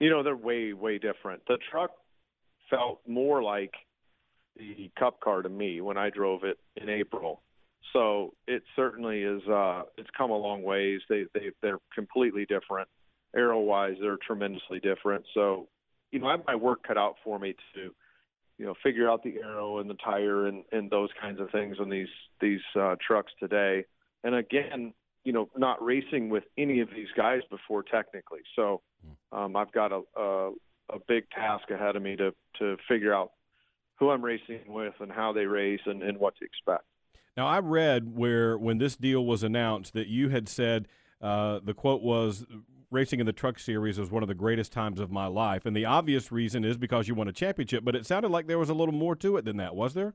S57: You know, they're way, way different. The truck felt more like the cup car to me when I drove it in April. So it certainly is. Uh, it's come a long ways. They they they're completely different. Aero wise, they're tremendously different. So, you know, I have my work cut out for me to, you know, figure out the aero and the tire and and those kinds of things on these these uh, trucks today. And again, you know, not racing with any of these guys before technically. So um, I've got a, a a big task ahead of me to to figure out who I'm racing with and how they race and, and what to expect.
S25: Now I read where when this deal was announced that you had said uh, the quote was racing in the truck series was one of the greatest times of my life, and the obvious reason is because you won a championship. But it sounded like there was a little more to it than that, was there?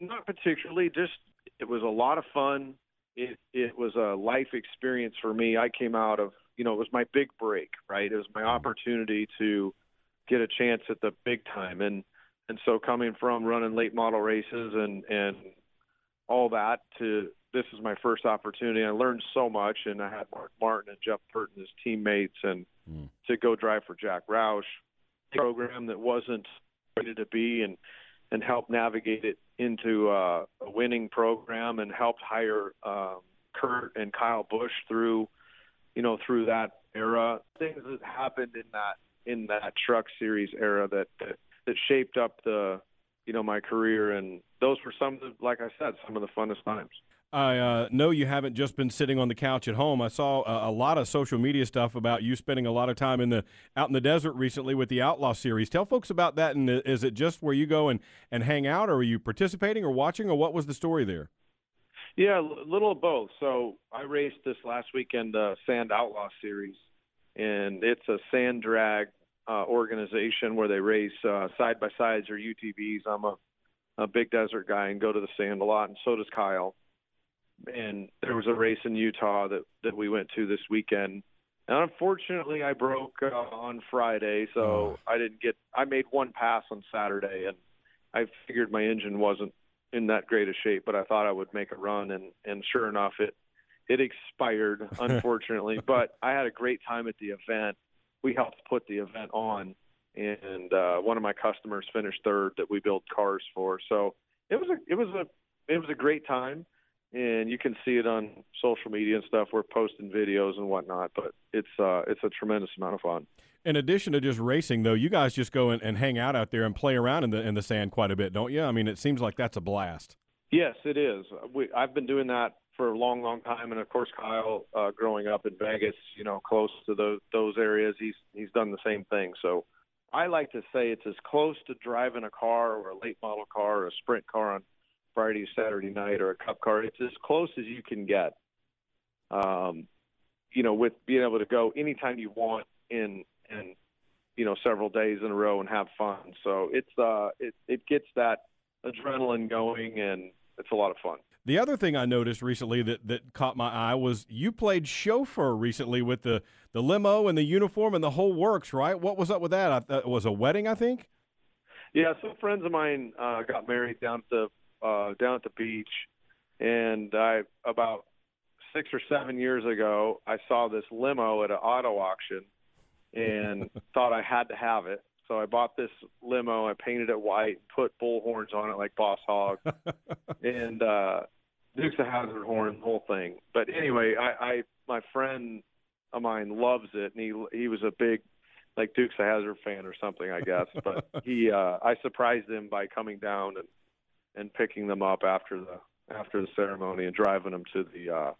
S57: Not particularly. Just it was a lot of fun. It it was a life experience for me. I came out of you know, it was my big break, right? It was my opportunity to get a chance at the big time, and and so coming from running late model races and and all that to this is my first opportunity. I learned so much, and I had Mark Martin and Jeff Burton as teammates, and
S25: Mm.
S57: to go drive for Jack Roush, program that wasn't ready to be, and and help navigate it into uh, a winning program, and helped hire um, Kurt and Kyle Busch through, you know, through that era. Things that happened in that in that truck series era that that, that shaped up the you know my career and those were some of the like I said some of the funnest times.
S25: I uh, know you haven't just been sitting on the couch at home. I saw a, lot of social media stuff about you spending a lot of time in the out in the desert recently with the Outlaw series. Tell folks about that. And is it just where you go and, and hang out, or are you participating or watching, or what was the story there?
S57: Yeah, a little of both. So I raced this last weekend, uh, Sand Outlaw Series, and it's a sand drag uh, organization where they race uh, side by sides or UTVs. I'm a, a big desert guy and go to the sand a lot, and so does Kyle. And there was a race in Utah that that we went to this weekend. And unfortunately, I broke uh, on Friday, so I didn't get. I made one pass on Saturday, and I figured my engine wasn't in that great a shape, but I thought I would make a run, and and sure enough, it it expired unfortunately. but I had a great time at the event. We helped put the event on, and uh, one of my customers finished third that we build cars for. So it was a it was a it was a great time, and you can see it on social media and stuff. We're posting videos and whatnot, but it's uh, it's a tremendous amount of fun.
S25: In addition to just racing, though, you guys just go and, and hang out out there and play around in the in the sand quite a bit, don't you? I mean, it seems like that's a blast.
S57: Yes, it is. We, I've been doing that for a long, long time, and of course, Kyle, uh, growing up in Vegas, you know, close to those those areas, he's he's done the same thing. So, I like to say it's as close to driving a car or a late model car or a sprint car on Friday, Saturday night, or a cup car. It's as close as you can get. Um, you know, with being able to go anytime you want in in you know several days in a row and have fun. So it's uh it it gets that adrenaline going and it's a lot of fun.
S25: The other thing I noticed recently that, that caught my eye was you played chauffeur recently with the, the limo and the uniform and the whole works, right? What was up with that? I, it was a wedding, I think.
S57: Yeah, some friends of mine uh, got married down at the uh, down at the beach, and I about six or seven years ago I saw this limo at an auto auction, and thought I had to have it. So I bought this limo. I painted it white, put bull horns on it like Boss Hog, and uh, Dukes of Hazzard horn, the whole thing. But anyway, I, I my friend of mine loves it, and he he was a big like Dukes of Hazzard fan or something, I guess. But he uh, I surprised him by coming down and and picking them up after the after the ceremony and driving them to the uh,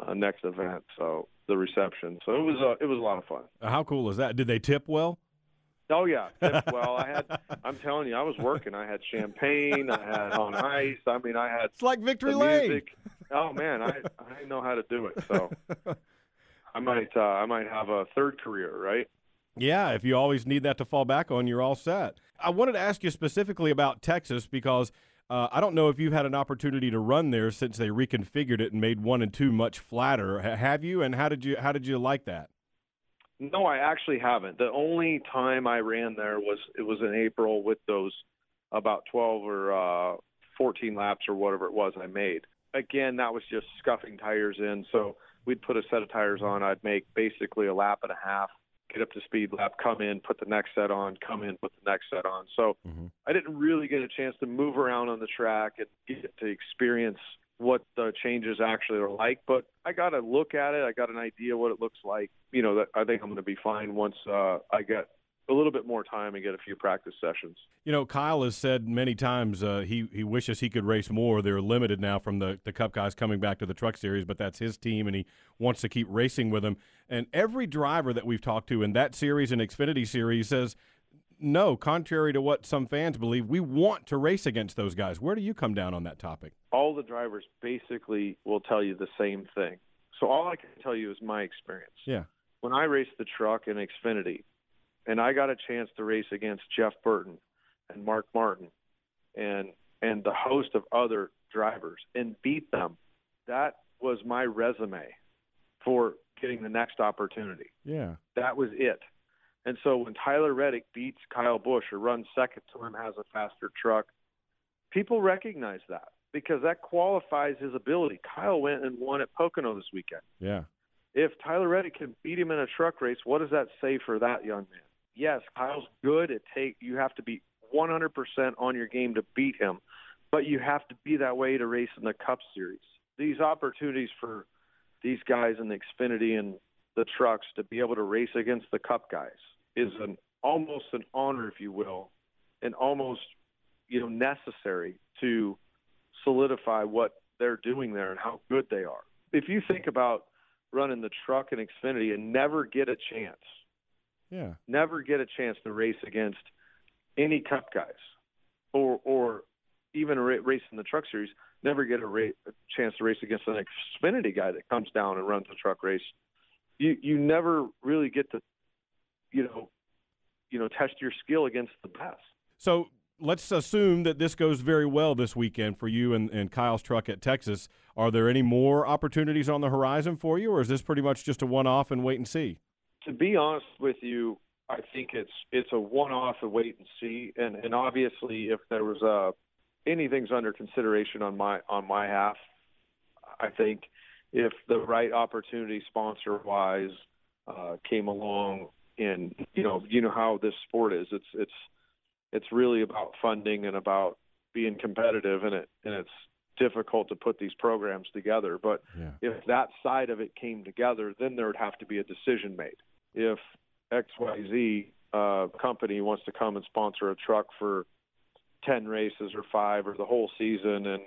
S57: uh, next event. So the reception. So it was uh, it was a lot of fun.
S25: Uh, How cool is that? Did they tip well?
S57: Oh yeah, tipped well. I had. I'm telling you, I was working. I had champagne. I had on ice. I mean, I had.
S25: It's like Victory Lane.
S57: Oh man, I I know how to do it. So I might uh, I might have a third career, right?
S25: Yeah, if you always need that to fall back on, you're all set. I wanted to ask you specifically about Texas because uh, I don't know if you've had an opportunity to run there since they reconfigured it and made one and two much flatter. Have you? And how did you how did you like that?
S57: No, I actually haven't. The only time I ran there was it was in April with those about 12 or uh, 14 laps or whatever it was I made. Again, that was just scuffing tires in. So we'd put a set of tires on. I'd make basically a lap and a half, get up to speed lap, come in, put the next set on, come in, put the next set on. So I didn't really get a chance to move around on the track and get to experience what the changes actually are like. But I got to look at it. I got an idea what it looks like. You know, that I think I'm going to be fine once uh, I get a little bit more time and get a few practice sessions.
S25: You know, Kyle has said many times uh, he he wishes he could race more. They're limited now from the the Cup guys coming back to the Truck Series, but that's his team, and he wants to keep racing with them. And every driver that we've talked to in that series and Xfinity series says. No, contrary to what some fans believe, we want to race against those guys. Where do you come down on that topic?
S57: All the drivers basically will tell you the same thing. So all I can tell you is my experience.
S25: Yeah.
S57: When I raced the truck in Xfinity, and I got a chance to race against Jeff Burton and Mark Martin and and the host of other drivers and beat them, that was my resume. for getting the next opportunity.
S25: Yeah.
S57: That was it. And so when Tyler Reddick beats Kyle Busch or runs second to him, has a faster truck, people recognize that because that qualifies his ability. Kyle went and won at Pocono this weekend.
S25: Yeah.
S57: If Tyler Reddick can beat him in a truck race, what does that say for that young man? Yes, Kyle's good. It take you have to be 100% on your game to beat him, but you have to be that way to race in the Cup Series. These opportunities for these guys in the Xfinity and the trucks to be able to race against the Cup guys is an almost an honor, if you will, and almost you know necessary to solidify what they're doing there and how good they are. If you think about running the truck and Xfinity and never get a chance,
S25: Yeah.
S57: never get a chance to race against any Cup guys, or or even a race in the Truck Series, never get a, ra- a chance to race against an Xfinity guy that comes down and runs a truck race. You you never really get to, you know, you know, test your skill against the best.
S25: So let's assume that this goes very well this weekend for you and, and Kyle's truck at Texas. Are there any more opportunities on the horizon for you, or is this pretty much just a one off and wait and see?
S57: To be honest with you, I think it's it's a one-off, a wait and see, and and obviously, if there was a anything's under consideration on my on my half, I think if the right opportunity sponsor-wise uh, came along, and you know you know how this sport is, it's it's it's really about funding and about being competitive, and it and it's difficult to put these programs together. But
S25: Yeah.
S57: if that side of it came together, then there would have to be a decision made. If XYZ uh, company wants to come and sponsor a truck for 10 races or five or the whole season and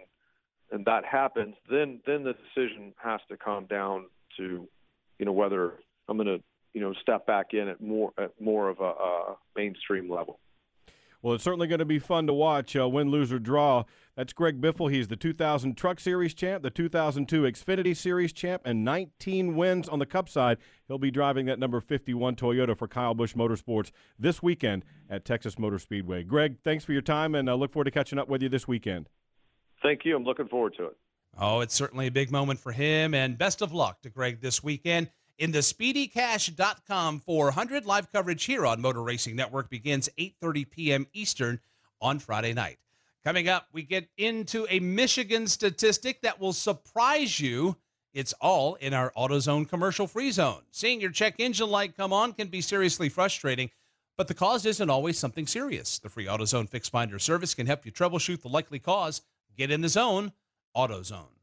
S57: and that happens, then then the decision has to come down to, you know, whether I'm going to, you know, step back in at more at more of a, a mainstream level.
S25: Well, it's certainly going to be fun to watch. Uh, win, lose, or draw. That's Greg Biffle. He's the 2000 Truck Series champ, the 2002 Xfinity Series champ, and 19 wins on the Cup side. He'll be driving that number 51 Toyota for Kyle Busch Motorsports this weekend at Texas Motor Speedway. Greg, thanks for your time, and I look forward to catching up with you this weekend.
S57: Thank you. I'm looking forward to it.
S5: Oh, it's certainly a big moment for him, and best of luck to Greg this weekend. In the SpeedyCash.com 400 live coverage here on Motor Racing Network begins 8:30 p.m. Eastern on Friday night. Coming up, we get into a Michigan statistic that will surprise you. It's all in our AutoZone commercial free zone. Seeing your check engine light come on can be seriously frustrating, but the cause isn't always something serious. The free AutoZone Fix Finder service can help you troubleshoot the likely cause. Get in the zone, AutoZone.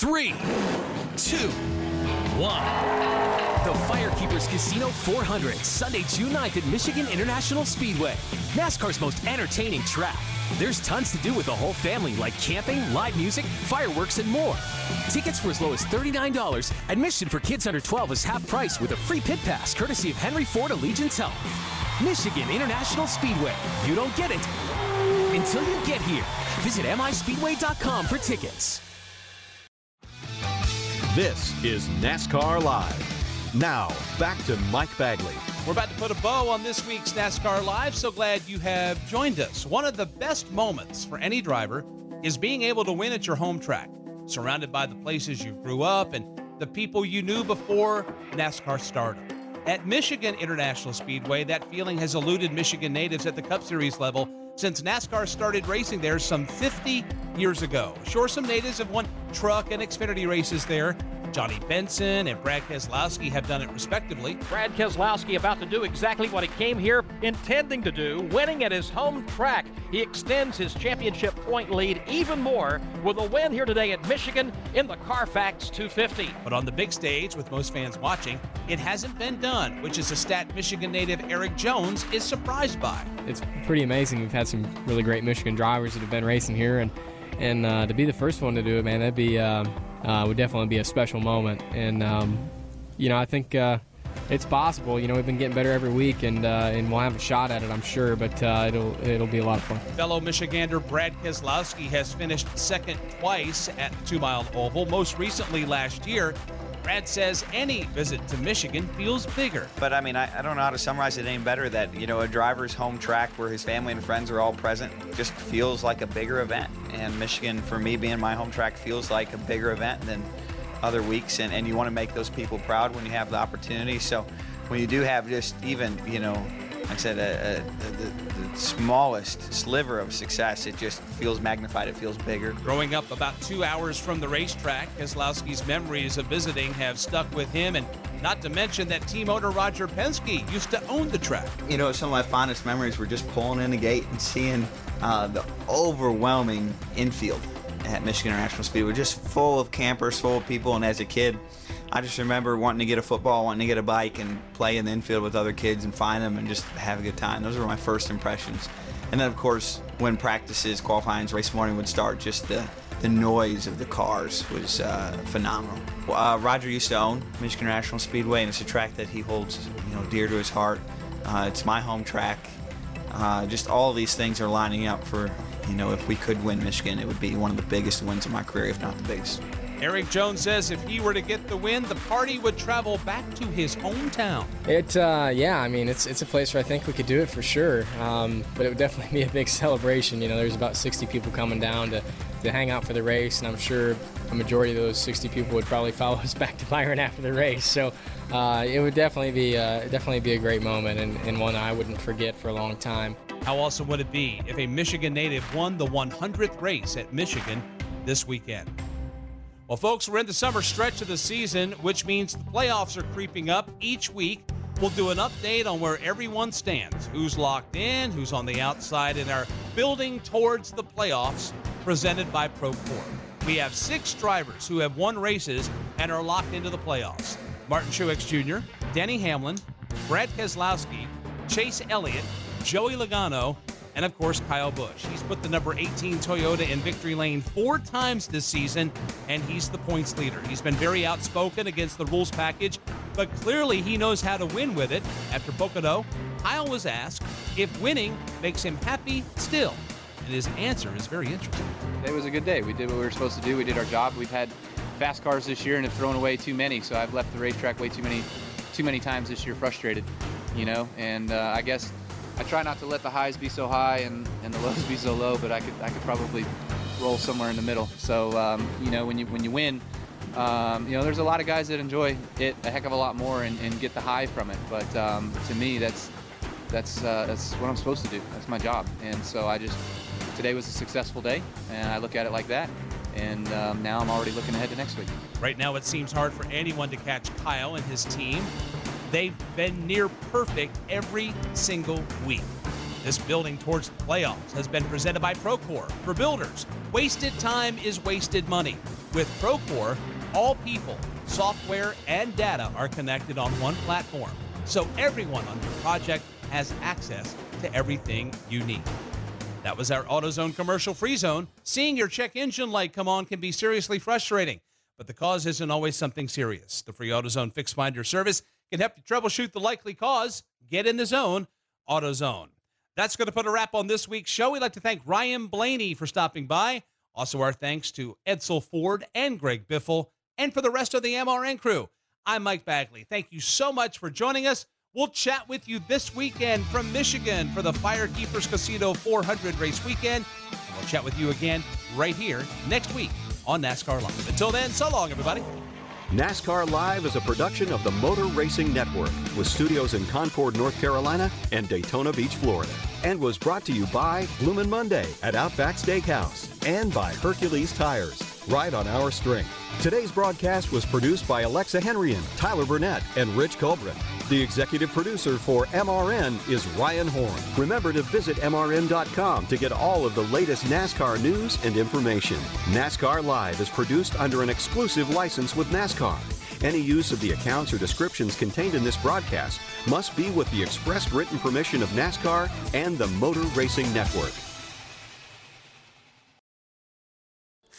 S58: Three, two, one. The Firekeepers Casino 400, Sunday, June 9th at Michigan International Speedway. NASCAR's most entertaining track. There's tons to do with the whole family, like camping, live music, fireworks, and more. Tickets for as low as $39. Admission for kids under 12 is half price with a free pit pass, courtesy of Henry Ford Allegiance Health. Michigan International Speedway. You don't get it until you get here. Visit mispeedway.com for tickets.
S30: This is NASCAR Live. Now, back to Mike Bagley.
S5: We're about to put a bow on this week's NASCAR Live. So glad you have joined us. One of the best moments for any driver is being able to win at your home track, surrounded by the places you grew up and the people you knew before NASCAR started. At Michigan International Speedway, that feeling has eluded Michigan natives at the Cup Series level since NASCAR started racing there some 50 years ago. Sure, some natives have won truck and Xfinity races there. Johnny Benson and Brad Keselowski have done it respectively.
S59: Brad Keselowski about to do exactly what he came here intending to do, winning at his home track. He extends his championship point lead even more with a win here today at Michigan in the Carfax 250.
S5: But on the big stage, with most fans watching, it hasn't been done, which is a stat Michigan native Erik Jones is surprised by.
S60: It's pretty amazing. We've had some really great Michigan drivers that have been racing here, and and uh, to be the first one to do it, man, that'd be uh, uh, would definitely be a special moment. And um, you know, I think uh, it's possible. You know, we've been getting better every week, and uh, and we'll have a shot at it, I'm sure. But uh, it'll it'll be a lot of fun.
S5: Fellow Michigander Brad Keselowski has finished second twice at the Two Mile Oval, most recently last year. Brad says any visit to Michigan feels bigger.
S61: But I mean, I, I don't know how to summarize it any better that, you know, a driver's home track where his family and friends are all present just feels like a bigger event. And Michigan, for me being my home track, feels like a bigger event than other weeks. And, and you want to make those people proud when you have the opportunity. So when you do have just even, you know, like I said, a, a, the, the smallest sliver of success, it just feels magnified. It feels bigger.
S5: Growing up about two hours from the racetrack, Keselowski's memories of visiting have stuck with him, and not to mention that team owner Roger Penske used to own the track.
S61: You know, some of my fondest memories were just pulling in the gate and seeing uh, the overwhelming infield at Michigan International Speedway, We're just full of campers, full of people. And as a kid, I just remember wanting to get a football, wanting to get a bike, and play in the infield with other kids and find them and just have a good time. Those were my first impressions. And then, of course, when practices, qualifying, race morning would start, just the the noise of the cars was uh, phenomenal. Uh, Roger used to own Michigan International Speedway, and it's a track that he holds, you know, dear to his heart. Uh, it's my home track. Uh, just all these things are lining up for, you know, if we could win Michigan, it would be one of the biggest wins of my career, if not the biggest.
S5: Erik Jones says if he were to get the win, the party would travel back to his hometown.
S60: It, uh, yeah, I mean, it's it's a place where I think we could do it for sure. Um, but it would definitely be a big celebration. You know, there's about 60 people coming down to, to hang out for the race, and I'm sure a majority of those 60 people would probably follow us back to Byron after the race. So uh, it would definitely be uh, definitely be a great moment and, and one I wouldn't forget for a long time.
S5: How awesome would it be if a Michigan native won the 100th race at Michigan this weekend? Well, folks, we're in the summer stretch of the season, which means the playoffs are creeping up each week. We'll do an update on where everyone stands, who's locked in, who's on the outside, and are building towards the playoffs presented by Procore. We have six drivers who have won races and are locked into the playoffs. Martin Truex Jr., Denny Hamlin, Brad Keselowski, Chase Elliott, Joey Logano, and of course Kyle Busch. He's put the number 18 Toyota in victory lane four times this season, and he's the points leader. He's been very outspoken against the rules package, but clearly he knows how to win with it. After Pocono, Kyle was asked if winning makes him happy still, and his answer is very interesting.
S62: It was a good day. We did what we were supposed to do. We did our job. We've had fast cars this year and have thrown away too many, so I've left the racetrack way too many, too many times this year, frustrated. You know, and uh, I guess I try not to let the highs be so high and, and the lows be so low, but I could I could probably roll somewhere in the middle. So um, you know when you when you win, um, you know there's a lot of guys that enjoy it a heck of a lot more and, and get the high from it. But um, to me that's that's uh, that's what I'm supposed to do. That's my job. And so I just today was a successful day, and I look at it like that. And um, now I'm already looking ahead to next week.
S5: Right now, it seems hard for anyone to catch Kyle and his team. They've been near perfect every single week. This building towards the playoffs has been presented by Procore. For builders, wasted time is wasted money. With Procore, all people, software, and data are connected on one platform. So everyone on your project has access to everything you need. That was our AutoZone commercial free zone. Seeing your check engine light come on can be seriously frustrating, but the cause isn't always something serious. The free AutoZone Fix Finder service can help you troubleshoot the likely cause. Get in the zone, AutoZone. That's going to put a wrap on this week's show. We'd like to thank Ryan Blaney for stopping by. Also, our thanks to Edsel Ford and Greg Biffle, and for the rest of the MRN crew. I'm Mike Bagley. Thank you so much for joining us. We'll chat with you this weekend from Michigan for the Firekeepers Casino 400 race weekend. And we'll chat with you again right here next week on NASCAR Live. Until then, so long, everybody.
S30: NASCAR Live is a production of the Motor Racing Network with studios in Concord, North Carolina and Daytona Beach, Florida. And was brought to you by Bloomin' Monday at Outback Steakhouse and by Hercules Tires. Right on our strength. Today's broadcast was produced by Alexa Henrian, Tyler Burnett, and Rich Colbrin. The executive producer for MRN is Ryan Horn. Remember to visit MRN.com to get all of the latest NASCAR news and information. NASCAR Live is produced under an exclusive license with NASCAR. Any use of the accounts or descriptions contained in this broadcast must be with the express written permission of NASCAR and the Motor Racing Network.